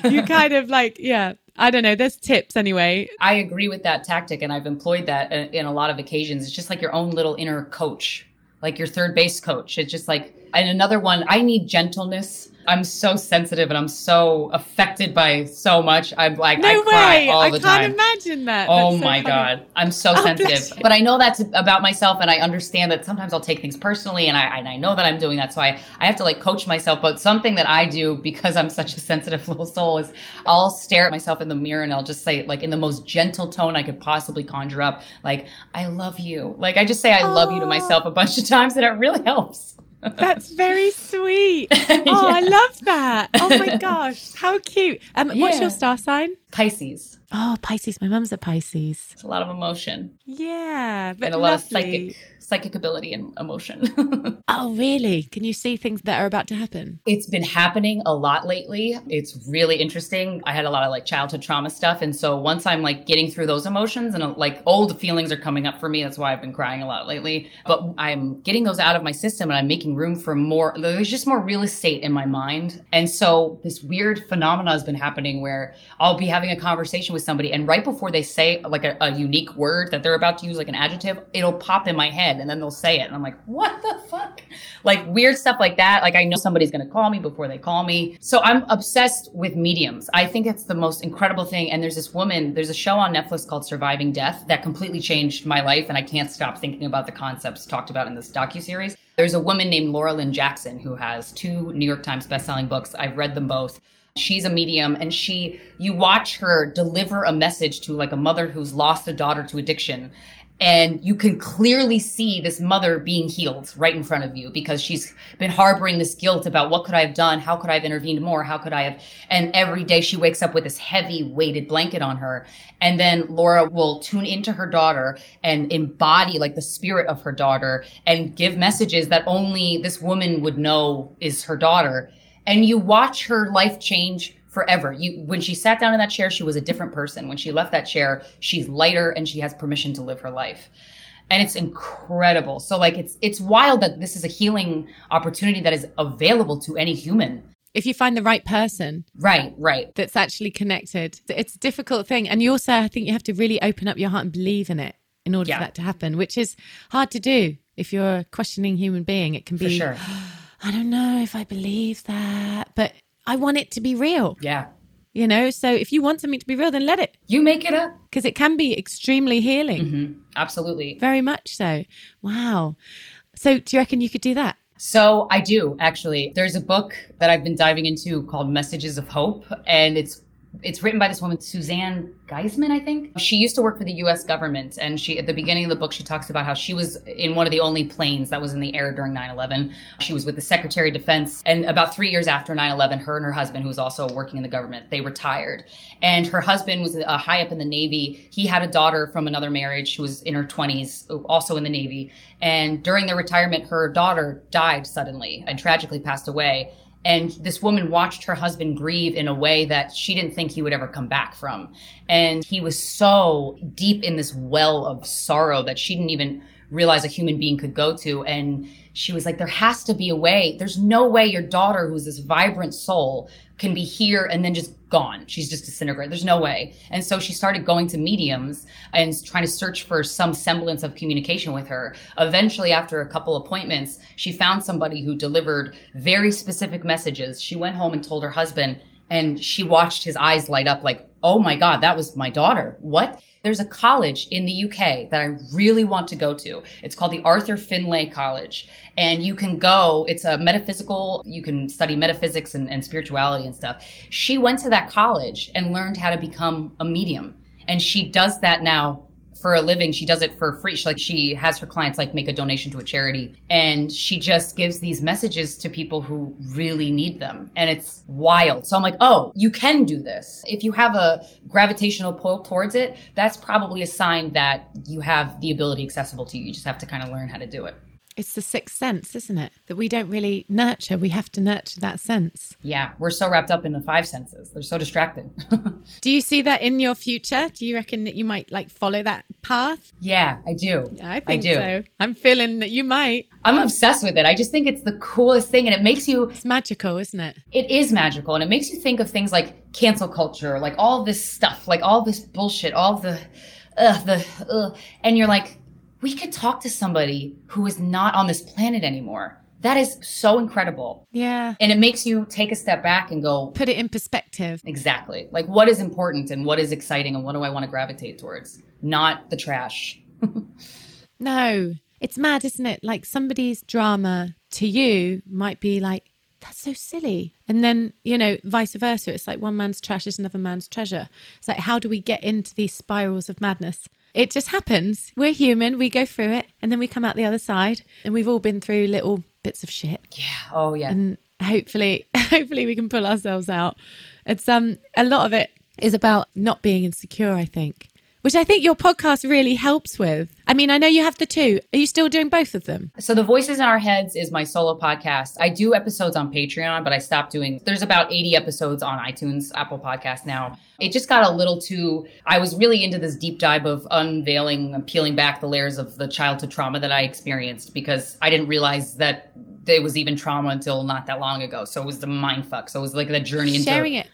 S1: You kind of like, yeah. I don't know. There's tips anyway.
S2: I agree with that tactic, and I've employed that in, in a lot of occasions. It's just like your own little inner coach, like your third base coach. It's just like, and another one, I need gentleness. I'm so sensitive and I'm so affected by so much. I'm like,
S1: No
S2: I cry
S1: way.
S2: all
S1: I
S2: the
S1: can't imagine that.
S2: Oh
S1: so
S2: my
S1: funny.
S2: God. I'm so
S1: Oh,
S2: sensitive. But I know that's about myself and I understand that sometimes I'll take things personally and I, and I know that I'm doing that. So I, I have to like coach myself. But something that I do because I'm such a sensitive little soul is I'll stare at myself in the mirror and I'll just say like in the most gentle tone I could possibly conjure up, like, I love you. Like I just say I love you to myself a bunch of times and it really helps.
S1: That's very sweet. Oh, I love that. Oh my gosh. How cute. Um, What's your star sign?
S2: Pisces.
S1: Oh, Pisces. My mum's a Pisces.
S2: It's a lot of emotion
S1: Yeah. But
S2: and a lot of
S1: lovely.
S2: psychic psychic ability and emotion.
S1: Oh, really? Can you see things that are about to happen?
S2: It's been happening a lot lately. It's really interesting. I had a lot of like childhood trauma stuff. And so once I'm like getting through those emotions and like old feelings are coming up for me, that's why I've been crying a lot lately. But I'm getting those out of my system and I'm making room for more. There's just more real estate in my mind. And so this weird phenomena has been happening where I'll be having a conversation with somebody and right before they say like a, a unique word that they're about to use, like an adjective, it'll pop in my head and then they'll say it. And I'm like, what the fuck? Like weird stuff like that. Like I know somebody's going to call me before they call me. So I'm obsessed with mediums. I think it's the most incredible thing. And there's this woman, there's a show on Netflix called Surviving Death that completely changed my life. And I can't stop thinking about the concepts talked about in this docuseries. There's a woman named Laura Lynne Jackson who has two New York Times bestselling books. I've read them both. She's a medium and she, you watch her deliver a message to like a mother who's lost a daughter to addiction. And you can clearly see this mother being healed right in front of you because she's been harboring this guilt about what could I have done? How could I have intervened more? How could I have? And every day she wakes up with this heavy weighted blanket on her. And then Laura will tune into her daughter and embody like the spirit of her daughter and give messages that only this woman would know is her daughter and you watch her life change forever. You when she sat down in that chair, she was a different person. When she left that chair, she's lighter and she has permission to live her life. And it's incredible. So like it's it's wild that this is a healing opportunity that is available to any human.
S1: If you find the right person
S2: Right, right.
S1: that's actually connected, it's a difficult thing. And you also, I think you have to really open up your heart and believe in it in order
S2: Yeah.
S1: for that to happen, which is hard to do. If you're a questioning human being, it can
S2: For
S1: be,
S2: sure.
S1: I don't know if I believe that, but I want it to be real,
S2: Yeah.
S1: you know? So if you want something to be real, then let it,
S2: You make it up.
S1: because it can be extremely healing.
S2: hmm Absolutely.
S1: Very much so. Wow. So do you reckon you could do that?
S2: So I do actually. There's a book that I've been diving into called Messages of Hope, and it's it's written by this woman Suzanne Giesemann, I think. She used to work for the U.S. government, and she at the beginning of the book she talks about how she was in one of the only planes that was in the air during 9/11. She was with the Secretary of Defense, and about three years after 9/11, her and her husband, who was also working in the government, they retired. And her husband was uh, high up in the Navy. He had a daughter from another marriage who was in her 20s, also in the Navy. And during their retirement, her daughter died suddenly and tragically passed away. And this woman watched her husband grieve in a way that she didn't think he would ever come back from. And he was so deep in this well of sorrow that she didn't even realize a human being could go to. And she was like, there has to be a way. There's no way your daughter, who's this vibrant soul, can be here and then just gone. She's just disintegrated. There's no way. And so she started going to mediums and trying to search for some semblance of communication with her. Eventually, after a couple appointments, she found somebody who delivered very specific messages. She went home and told her husband, and she watched his eyes light up like, oh my God, that was my daughter. What? There's a college in the UK that I really want to go to. It's called the Arthur Findlay College. And you can go, it's a metaphysical, you can study metaphysics and, and spirituality and stuff. She went to that college and learned how to become a medium. And she does that now for a living. She does it for free. She, like she has her clients like make a donation to a charity and she just gives these messages to people who really need them. And it's wild. So I'm like, oh, you can do this. If you have a gravitational pull towards it, that's probably a sign that you have the ability accessible to you. You just have to kind of learn how to do it.
S1: It's the sixth sense, isn't it? That we don't really nurture. We have to nurture that sense.
S2: Yeah, we're so wrapped up in the five senses. They're so distracted.
S1: do you see that in your future? Do you reckon that you might like follow that path?
S2: Yeah, I do.
S1: I think I do. so. I'm feeling that you might.
S2: I'm obsessed with it. I just think it's the coolest thing and it makes you
S1: It's magical, isn't it?
S2: It is magical and it makes you think of things like cancel culture, like all this stuff, like all this bullshit, all the uh, the uh, and you're like we could talk to somebody who is not on this planet anymore. That is so incredible.
S1: Yeah.
S2: And it makes you take a step back and go,
S1: put it in perspective.
S2: Exactly. Like, what is important and what is exciting and what do I want to gravitate towards? Not the trash.
S1: no, it's mad, isn't it? Like, somebody's drama to you might be like, that's so silly. And then, you know, vice versa. It's like one man's trash is another man's treasure. It's like, how do we get into these spirals of madness? It just happens. We're human. We go through it and then we come out the other side and we've all been through little bits of shit.
S2: Yeah. Oh, yeah.
S1: And hopefully, hopefully we can pull ourselves out. It's, um, a lot of it is about not being insecure, I think which I think your podcast really helps with. I mean, I know you have the two. Are you still doing both of them?
S2: So, The Voices in Our Heads is my solo podcast. I do episodes on Patreon, but I stopped doing, there's about 80 episodes on iTunes, Apple Podcast now. It just got a little too, I was really into this deep dive of unveiling and peeling back the layers of the childhood trauma that I experienced because I didn't realize that it was even trauma until not that long ago. So it was the mind fuck. So it was like the journey into
S1: sharing it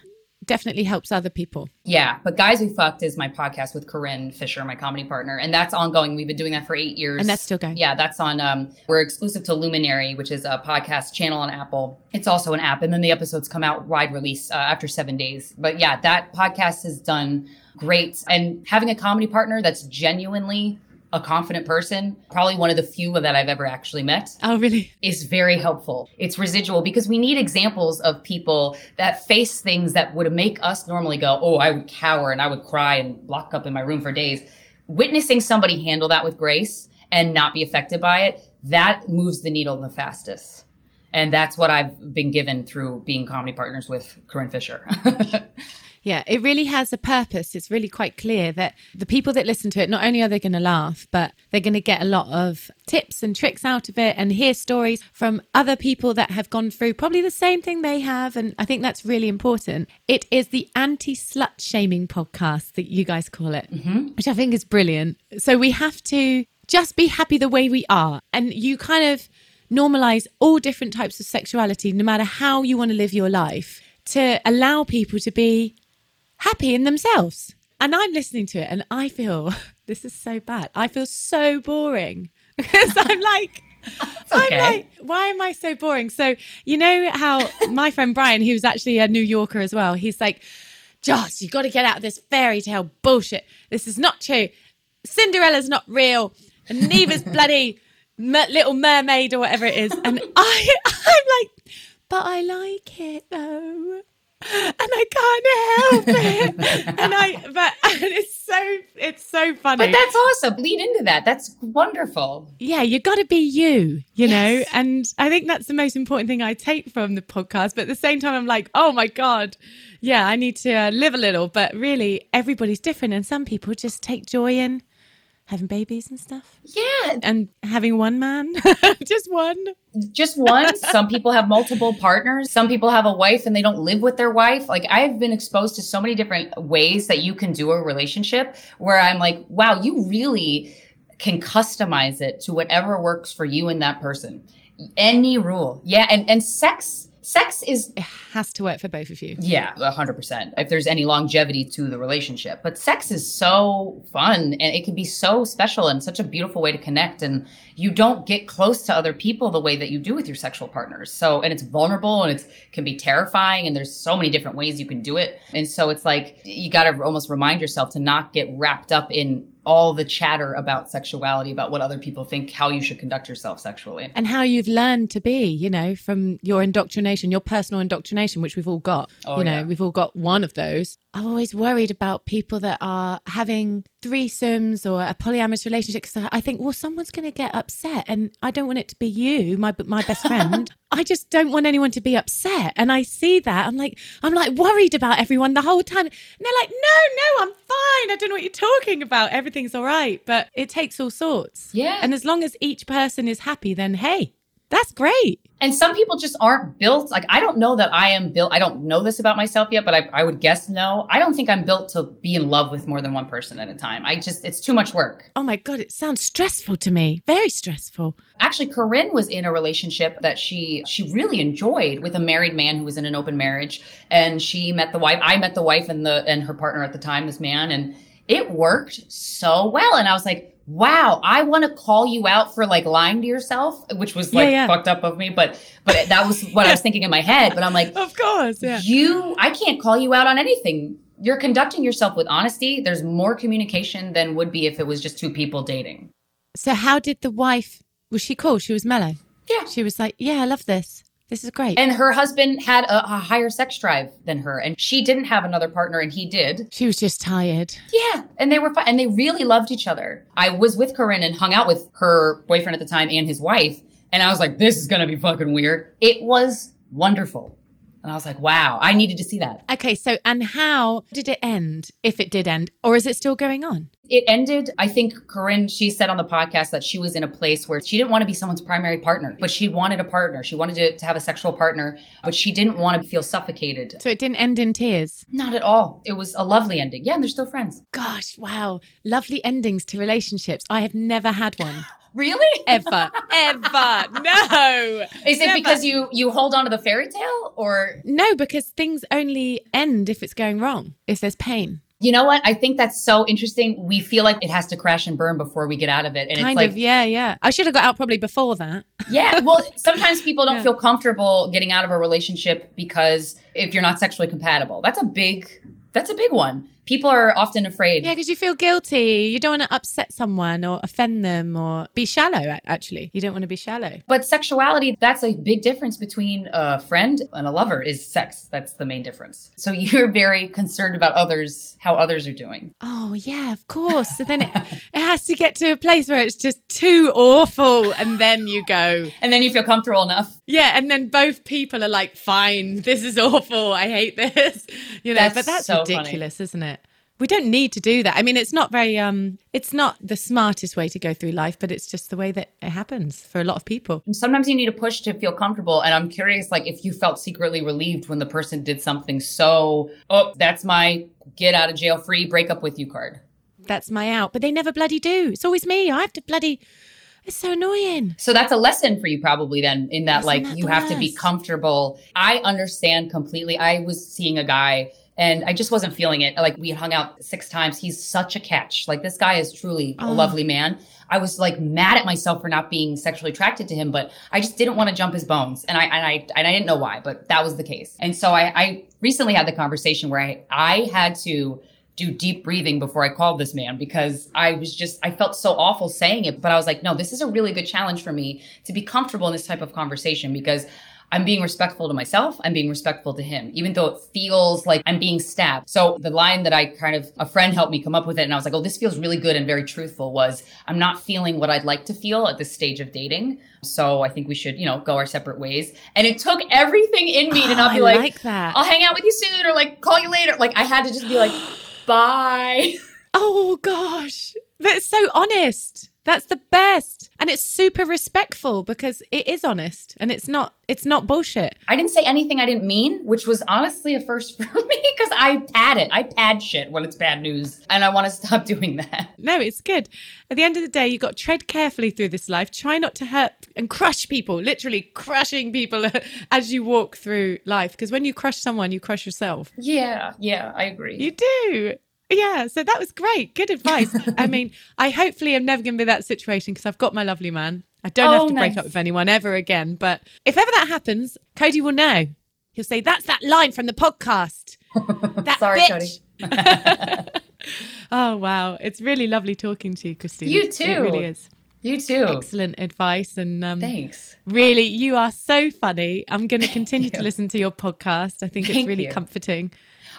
S1: definitely helps other people.
S2: Yeah, but Guys We Fucked is my podcast with Corinne Fisher, my comedy partner, and that's ongoing. We've been doing that for eight years,
S1: and that's still going.
S2: Yeah, that's on. Um, we're exclusive to Luminary, which is a podcast channel on Apple. It's also an app, and then the episodes come out wide release uh, after seven days. But yeah, that podcast has done great, and having a comedy partner that's genuinely a confident person, probably one of the few that I've ever actually met.
S1: Oh, really?
S2: Is very helpful. It's residual because we need examples of people that face things that would make us normally go, oh, I would cower and I would cry and lock up in my room for days. Witnessing somebody handle that with grace and not be affected by it, that moves the needle the fastest. And that's what I've been given through being comedy partners with Corinne Fisher.
S1: Yeah, it really has a purpose. It's really quite clear that the people that listen to it, not only are they going to laugh, but they're going to get a lot of tips and tricks out of it and hear stories from other people that have gone through probably the same thing they have. And I think that's really important. It is the anti slut shaming podcast that you guys call it, mm-hmm. which I think is brilliant. So we have to just be happy the way we are. And you kind of normalize all different types of sexuality, no matter how you want to live your life, to allow people to be happy in themselves. And I'm listening to it and I feel this is so bad. I feel so boring because I'm like, okay. I'm like, why am I so boring? So, you know how my friend Brian, who's actually a New Yorker as well, he's like, Joss, you got to get out of this fairy tale bullshit. This is not true. Cinderella's not real. And neither's bloody Little Mermaid or whatever it is. And I, I'm like, but I like it though and I can't help it. and I, but and it's so, it's so funny.
S2: But that's awesome. Lead into that. That's wonderful.
S1: Yeah, you got to be you, you yes. know. And I think that's the most important thing I take from the podcast. But at the same time, I'm like, oh my god, yeah, I need to uh, live a little. But really, everybody's different, and some people just take joy in having babies and stuff.
S2: Yeah.
S1: And having one man, just one.
S2: Just one. Some people have multiple partners. Some people have a wife and they don't live with their wife. Like I've been exposed to so many different ways that you can do a relationship where I'm like, wow, you really can customize it to whatever works for you and that person. Any rule. Yeah. And, and sex sex is
S1: It has to work for both of you.
S2: yeah, 100%. If there's any longevity to the relationship. But sex is so fun and it can be so special and such a beautiful way to connect. And you don't get close to other people the way that you do with your sexual partners. So, and it's vulnerable and it can be terrifying. And there's so many different ways you can do it. And so it's like you got to almost remind yourself to not get wrapped up in all the chatter about sexuality, about what other people think, how you should conduct yourself sexually.
S1: And how you've learned to be, you know, from your indoctrination, your personal indoctrination, which we've all got.
S2: Oh,
S1: you know,
S2: yeah.
S1: we've all got one of those. I'm always worried about people that are having threesomes or a polyamorous relationship because I think, well, someone's going to get upset, and I don't want it to be you, my my best friend. I just don't want anyone to be upset, and I see that. I'm like, I'm like worried about everyone the whole time, and they're like, no, no, I'm fine. I don't know what you're talking about. Everything's all right, but it takes all sorts.
S2: Yeah.
S1: and as long as each person is happy, then hey, that's great.
S2: And some people just aren't built. Like, I don't know that I am built. I don't know this about myself yet, but I, I would guess no. I don't think I'm built to be in love with more than one person at a time. I just, it's too much work.
S1: Oh my God, it sounds stressful to me. Very stressful.
S2: Actually, Corinne was in a relationship that she she really enjoyed with a married man who was in an open marriage, and she met the wife. I met the wife and the and her partner at the time, this man, and it worked so well. And I was like, wow, I want to call you out for like lying to yourself, which was like
S1: Yeah, yeah.
S2: fucked up of me, but but that was what I was thinking in my head. But I'm like,
S1: Of course, yeah.
S2: you i can't call you out on anything you're conducting yourself with honesty there's more communication than would be if it was just two people dating
S1: So, how did the wife? Was she cool? She was mellow.
S2: Yeah.
S1: She was like, "Yeah, I love this. This is great."
S2: and her husband had a, a higher sex drive than her and she didn't have another partner and he did
S1: she was just tired.
S2: yeah and they were fine and they really loved each other i was with corinne and hung out with her boyfriend at the time and his wife and i was like this is gonna be fucking weird it was wonderful and i was like wow i needed to see that
S1: Okay, so and how did it end? If it did end, or is it still going on?
S2: it ended i think corinne she said on the podcast that she was in a place where she didn't want to be someone's primary partner but she wanted a partner she wanted to, to have a sexual partner but she didn't want to feel suffocated
S1: So it didn't end in tears.
S2: not at all it was a lovely ending yeah and they're still friends
S1: Gosh, wow, lovely endings to relationships. I have never had one
S2: really
S1: ever, ever. No.
S2: is it
S1: Never.
S2: because you you hold on to the fairy tale or
S1: No, because things only end if it's going wrong. If there's pain.
S2: you know what i think that's so interesting we feel like it has to crash and burn before we get out of it and
S1: kind
S2: it's like
S1: of, yeah, yeah. I should have got out probably before that.
S2: Yeah. Well, sometimes people don't
S1: Yeah.
S2: feel comfortable getting out of a relationship because if you're not sexually compatible, that's a big, that's a big one. People are often afraid.
S1: Yeah, because you feel guilty. You don't want to upset someone or offend them or be shallow, actually. You don't want to be shallow.
S2: But sexuality, that's a big difference between a friend and a lover is sex. That's the main difference. So you're very concerned about others, how others are doing.
S1: Oh, yeah, of course. So then it, it has to get to a place where it's just too awful. And then you go,
S2: And then you feel comfortable enough.
S1: yeah. And then both people are like, fine, this is awful. I hate this. You know,
S2: That's
S1: but that's
S2: so funny.
S1: ridiculous, isn't it? We don't need to do that. I mean, it's not very, um, it's not the smartest way to go through life, but it's just the way that it happens for a lot of people.
S2: Sometimes you need a push to feel comfortable. And I'm curious, like, if you felt secretly relieved when the person did something so, oh, that's my get out of jail free breakup with you card.
S1: That's my out. But they never bloody do. It's always me. I have to bloody, it's so annoying.
S2: So that's a lesson for you probably then in that
S1: Isn't
S2: like
S1: that
S2: you have to be comfortable. I understand completely. I was seeing a guy and I just wasn't feeling it. Like we hung out six times. He's such a catch. Like this guy is truly a
S1: Oh.
S2: lovely man. I was like mad at myself for not being sexually attracted to him, but I just didn't want to jump his bones. And I and I and I didn't know why, but that was the case. And so I, I recently had the conversation where I I had to do deep breathing before I called this man because I was just, I felt so awful saying it. But I was like, no, this is a really good challenge for me to be comfortable in this type of conversation because I'm being respectful to myself. I'm being respectful to him, even though it feels like I'm being stabbed. So the line that I kind of, a friend helped me come up with it. And I was like, oh, this feels really good and very truthful was I'm not feeling what I'd like to feel at this stage of dating. So I think we should, you know, go our separate ways. And it took everything in me to not be
S1: I
S2: like,
S1: like that.
S2: I'll hang out with you soon or like call you later. Like I had to just be like, bye.
S1: Oh gosh. That's so honest. That's the best. And it's super respectful because it is honest and it's not it's not bullshit.
S2: I didn't say anything I didn't mean, which was honestly a first for me because I pad it. I pad shit when it's bad news. And I want to stop doing that.
S1: No, it's good. At the end of the day, you've got to tread carefully through this life. Try not to hurt and crush people, literally crushing people as you walk through life. Because when you crush someone, you crush yourself.
S2: Yeah, yeah, I agree.
S1: You do. Yeah, so that was great. Good advice. I mean, I hopefully am never going to be that situation because I've got my lovely man. I don't
S2: Oh,
S1: have to break up with anyone ever again. But if ever that happens, Cody will know. He'll say, "That's that line from the podcast." That
S2: Sorry,
S1: bitch.
S2: Cody.
S1: Oh wow, it's really lovely talking to you, Christine.
S2: You too.
S1: It really is.
S2: You too.
S1: Excellent advice, and um,
S2: Thanks.
S1: really, you are so funny. I'm going to continue to listen to your podcast. I think it's really
S2: you.
S1: comforting.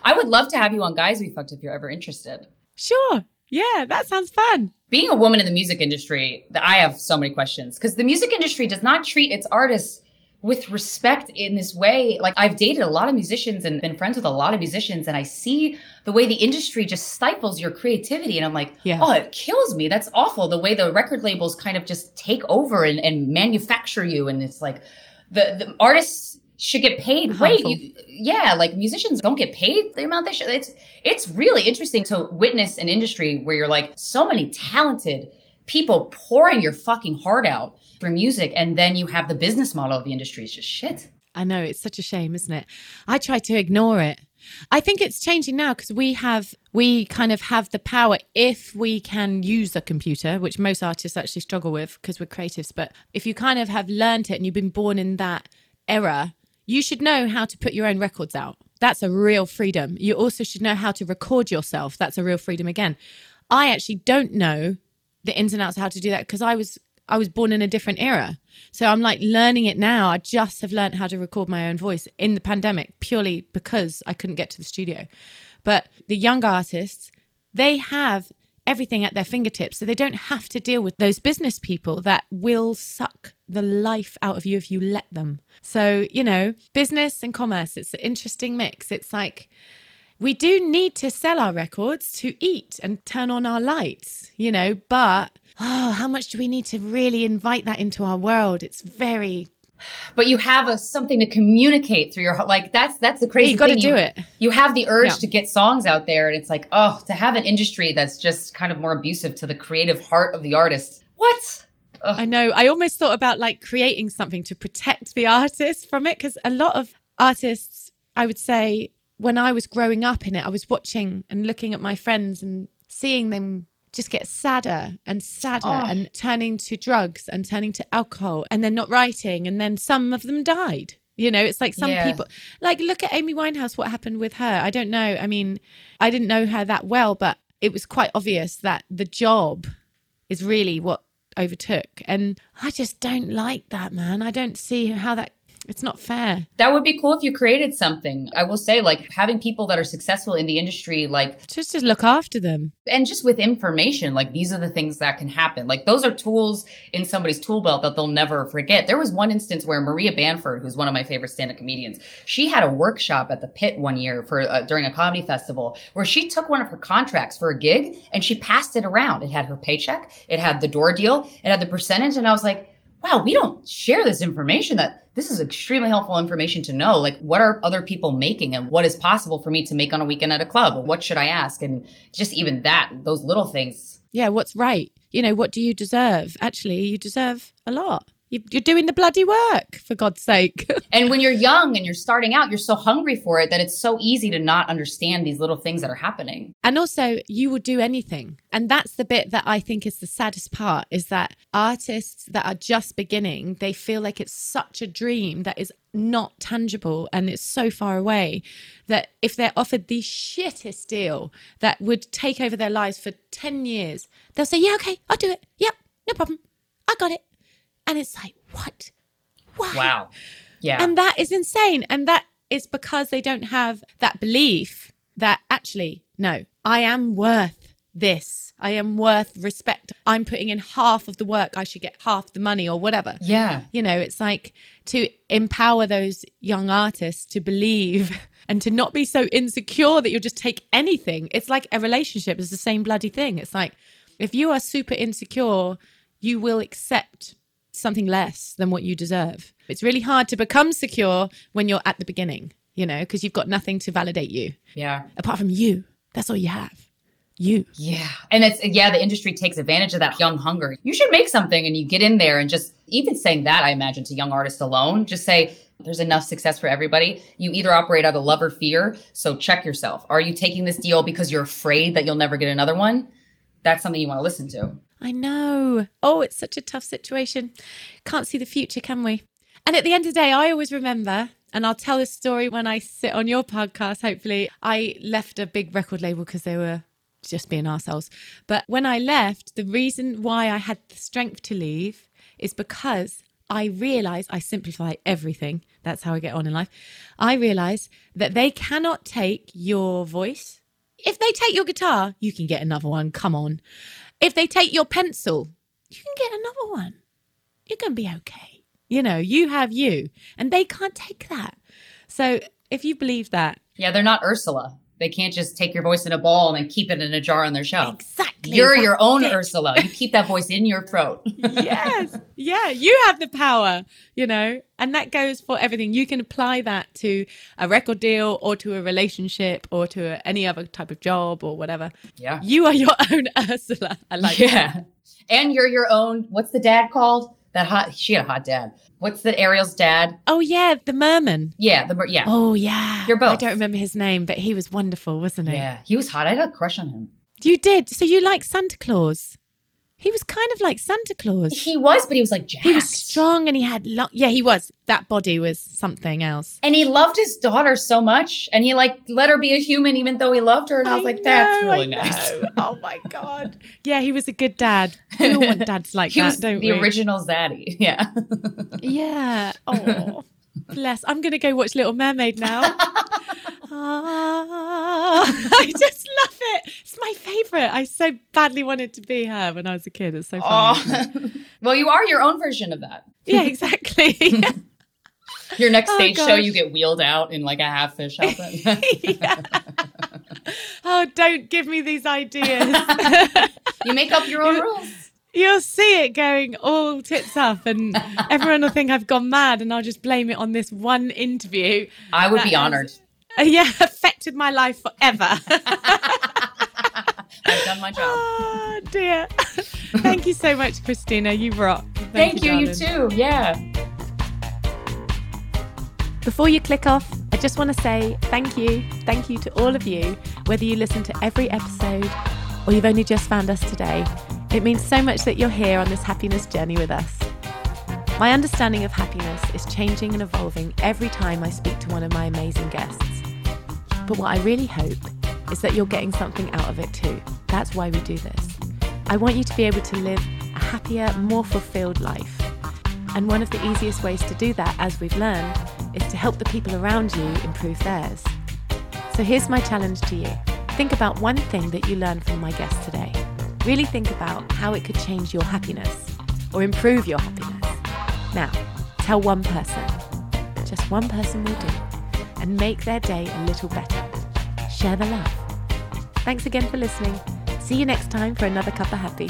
S2: I would love to have you on Guys We Fucked if you're ever interested.
S1: Sure, yeah, that sounds fun.
S2: being a woman in the music industry, I have so many questions because the music industry does not treat its artists with respect in this way. Like I've dated a lot of musicians and been friends with a lot of musicians and I see the way the industry just stifles your creativity. And I'm like,
S1: Yeah.
S2: oh, it kills me. That's awful. The way the record labels kind of just take over and, and manufacture you. And it's like the, the artists should get paid. Wait, you, yeah, like musicians don't get paid the amount they should. It's it's really interesting to witness an industry where you're like so many talented people pouring your fucking heart out for music, and then you have the business model of the industry is just shit.
S1: I know it's such a shame, isn't it? I try to ignore it. I think it's changing now because we have we kind of have the power if we can use a computer, which most artists actually struggle with because we're creatives. But if you kind of have learned it and you've been born in that era, you should know how to put your own records out. That's a real freedom. You also should know how to record yourself. That's a real freedom again. I actually don't know the ins and outs how to do that because I was I was born in a different era. So I'm like learning it now. I just have learned how to record my own voice in the pandemic purely because I couldn't get to the studio. But the young artists, they have everything at their fingertips. So they don't have to deal with those business people that will suck the life out of you if you let them. So, you know, business and commerce, it's an interesting mix. It's like we do need to sell our records to eat and turn on our lights, you know, but oh, how much do we need to really invite that into our world? It's very,
S2: But you have a something to communicate through your like that's that's the crazy.
S1: you got to do it.
S2: You have the urge
S1: Yeah.
S2: to get songs out there, and it's like, oh, to have an industry that's just kind of more abusive to the creative heart of the artist. What?
S1: I know. I almost thought about like creating something to protect the artist from it because a lot of artists, I would say, when I was growing up in it, I was watching and looking at my friends and seeing them just get sadder and sadder
S2: Oh.
S1: and turning to drugs and turning to alcohol and then not writing. And then some of them died. You know, it's like some
S2: Yeah.
S1: people, like, look at Amy Winehouse, what happened with her. I don't know. I mean, I didn't know her that well, but it was quite obvious that the job is really what overtook. And I just don't like that, man. I don't see how that, it's not fair.
S2: That would be cool if you created something. I will say, like having people that are successful in the industry, like
S1: Just to look after them.
S2: and just with information, like these are the things that can happen. Like those are tools in somebody's tool belt that they'll never forget. There was one instance where Maria Bamford, who's one of my favorite stand-up comedians, she had a workshop at the Pit one year for uh, during a comedy festival where she took one of her contracts for a gig and she passed it around. It had her paycheck, it had the door deal, it had the percentage, and I was like, wow, we don't share this information that this is extremely helpful information to know. Like, what are other people making and what is possible for me to make on a weekend at a club? What should I ask? And just even that, those little things.
S1: Yeah, what's right? You know, what do you deserve? Actually, you deserve a lot. You- You're doing the bloody work, for God's sake.
S2: And when you're young and you're starting out, you're so hungry for it that it's so easy to not understand these little things that are happening.
S1: and also, you will do anything. And that's the bit that I think is the saddest part is that artists that are just beginning, they feel like it's such a dream that is not tangible and it's so far away that if they're offered the shittest deal that would take over their lives for 10 years, they'll say, Yeah, okay, I'll do it. Yep, no problem. I got it. And it's like, What? Why?
S2: Wow. Yeah.
S1: And that is insane. And that is because they don't have that belief that actually, no, I am worth this. I am worth respect. I'm putting in half of the work. I should get half the money or whatever.
S2: yeah.
S1: You know, it's like to empower those young artists to believe and to not be so insecure that you'll just take anything. It's like a relationship is the same bloody thing. It's like, If you are super insecure, you will accept something less than what you deserve. It's really hard to become secure when you're at the beginning, you know, because you've got nothing to validate you
S2: Yeah.
S1: apart from you. That's all you have. You.
S2: Yeah. And it's, yeah, the industry takes advantage of that young hunger. You should make something and you get in there and just, even saying that, I imagine to young artists alone, just say, there's enough success for everybody. You either operate out of love or fear. So check yourself. Are you taking this deal because you're afraid that you'll never get another one? That's something you want to listen to.
S1: I know. Oh, it's such a tough situation. Can't see the future, can we? And at the end of the day, I always remember, and I'll tell this story when I sit on your podcast, hopefully. I left a big record label because they were just being assholes. But when I left, the reason why I had the strength to leave is because I realized I simplify everything. That's how I get on in life. I realized that they cannot take your voice. If they take your guitar, you can get another one. Come on. If they take your pencil, you can get another one. You're going to be okay. You know, you have you, and they can't take that. So if you believe that,
S2: Yeah, they're not Ursula. They can't just take your voice in a ball and then keep it in a jar on their shelf.
S1: exactly.
S2: You're your own
S1: it.
S2: Ursula. You keep that voice in your throat.
S1: yes. Yeah. You have the power, you know, and that goes for everything. You can apply that to a record deal or to a relationship or to a, any other type of job or whatever.
S2: Yeah.
S1: You are your own Ursula. I like
S2: yeah. And you're your own, what's the dad called? That hot, she had a hot dad. What's the Ariel's dad?
S1: Oh, yeah. The merman.
S2: Yeah, the, mer- yeah.
S1: Oh, yeah.
S2: You're both.
S1: I don't remember his name, but he was wonderful, wasn't he?
S2: Yeah, he was hot. I had a crush on him.
S1: You did. So you like Santa Claus? He was kind of like Santa Claus.
S2: He was, but he was like jacked.
S1: He was strong and he had long. Yeah, he was. That body was something else.
S2: And he loved his daughter so much. And he like let her be a human even though he loved her. And I was like, that's really
S1: I
S2: nice.
S1: know. oh my god. Yeah, he was a good dad. We all want dads like
S2: he
S1: that,
S2: was
S1: don't
S2: the
S1: we?
S2: original Zaddy. Yeah.
S1: Yeah. Oh, bless. I'm gonna go watch Little Mermaid now. Ah, I just love it. It's my favorite. I so badly wanted to be her when I was a kid. It's so funny.
S2: Oh. well, you are your own version of that.
S1: Yeah, exactly.
S2: Your next
S1: Oh,
S2: stage show, you get wheeled out in like a half fish outfit.
S1: Yeah. Oh, don't give me these ideas.
S2: you make up your own rules.
S1: You'll see it going all tits up, and everyone will think I've gone mad, and I'll just blame it on this one interview.
S2: I would be honored.
S1: Uh, yeah, affected my life forever.
S2: I've done my job.
S1: oh dear. Thank you so much, Krystyna. You rock.
S2: Thank, you, you
S1: darling.
S2: too. Yeah.
S1: Before you click off, I just want to say thank you. Thank you to all of you, whether you listen to every episode or you've only just found us today. It means so much that you're here on this happiness journey with us. My understanding of happiness is changing and evolving every time I speak to one of my amazing guests. But what I really hope is that you're getting something out of it too. That's why we do this. I want you to be able to live a happier, more fulfilled life. And one of the easiest ways to do that, as we've learned, is to help the people around you improve theirs. So here's my challenge to you think about one thing that you learned from my guest today. Really think about how it could change your happiness or improve your happiness. Now, tell one person, just one person will do, and make their day a little better. Share the love. Thanks again for listening. See you next time for another cup of happy.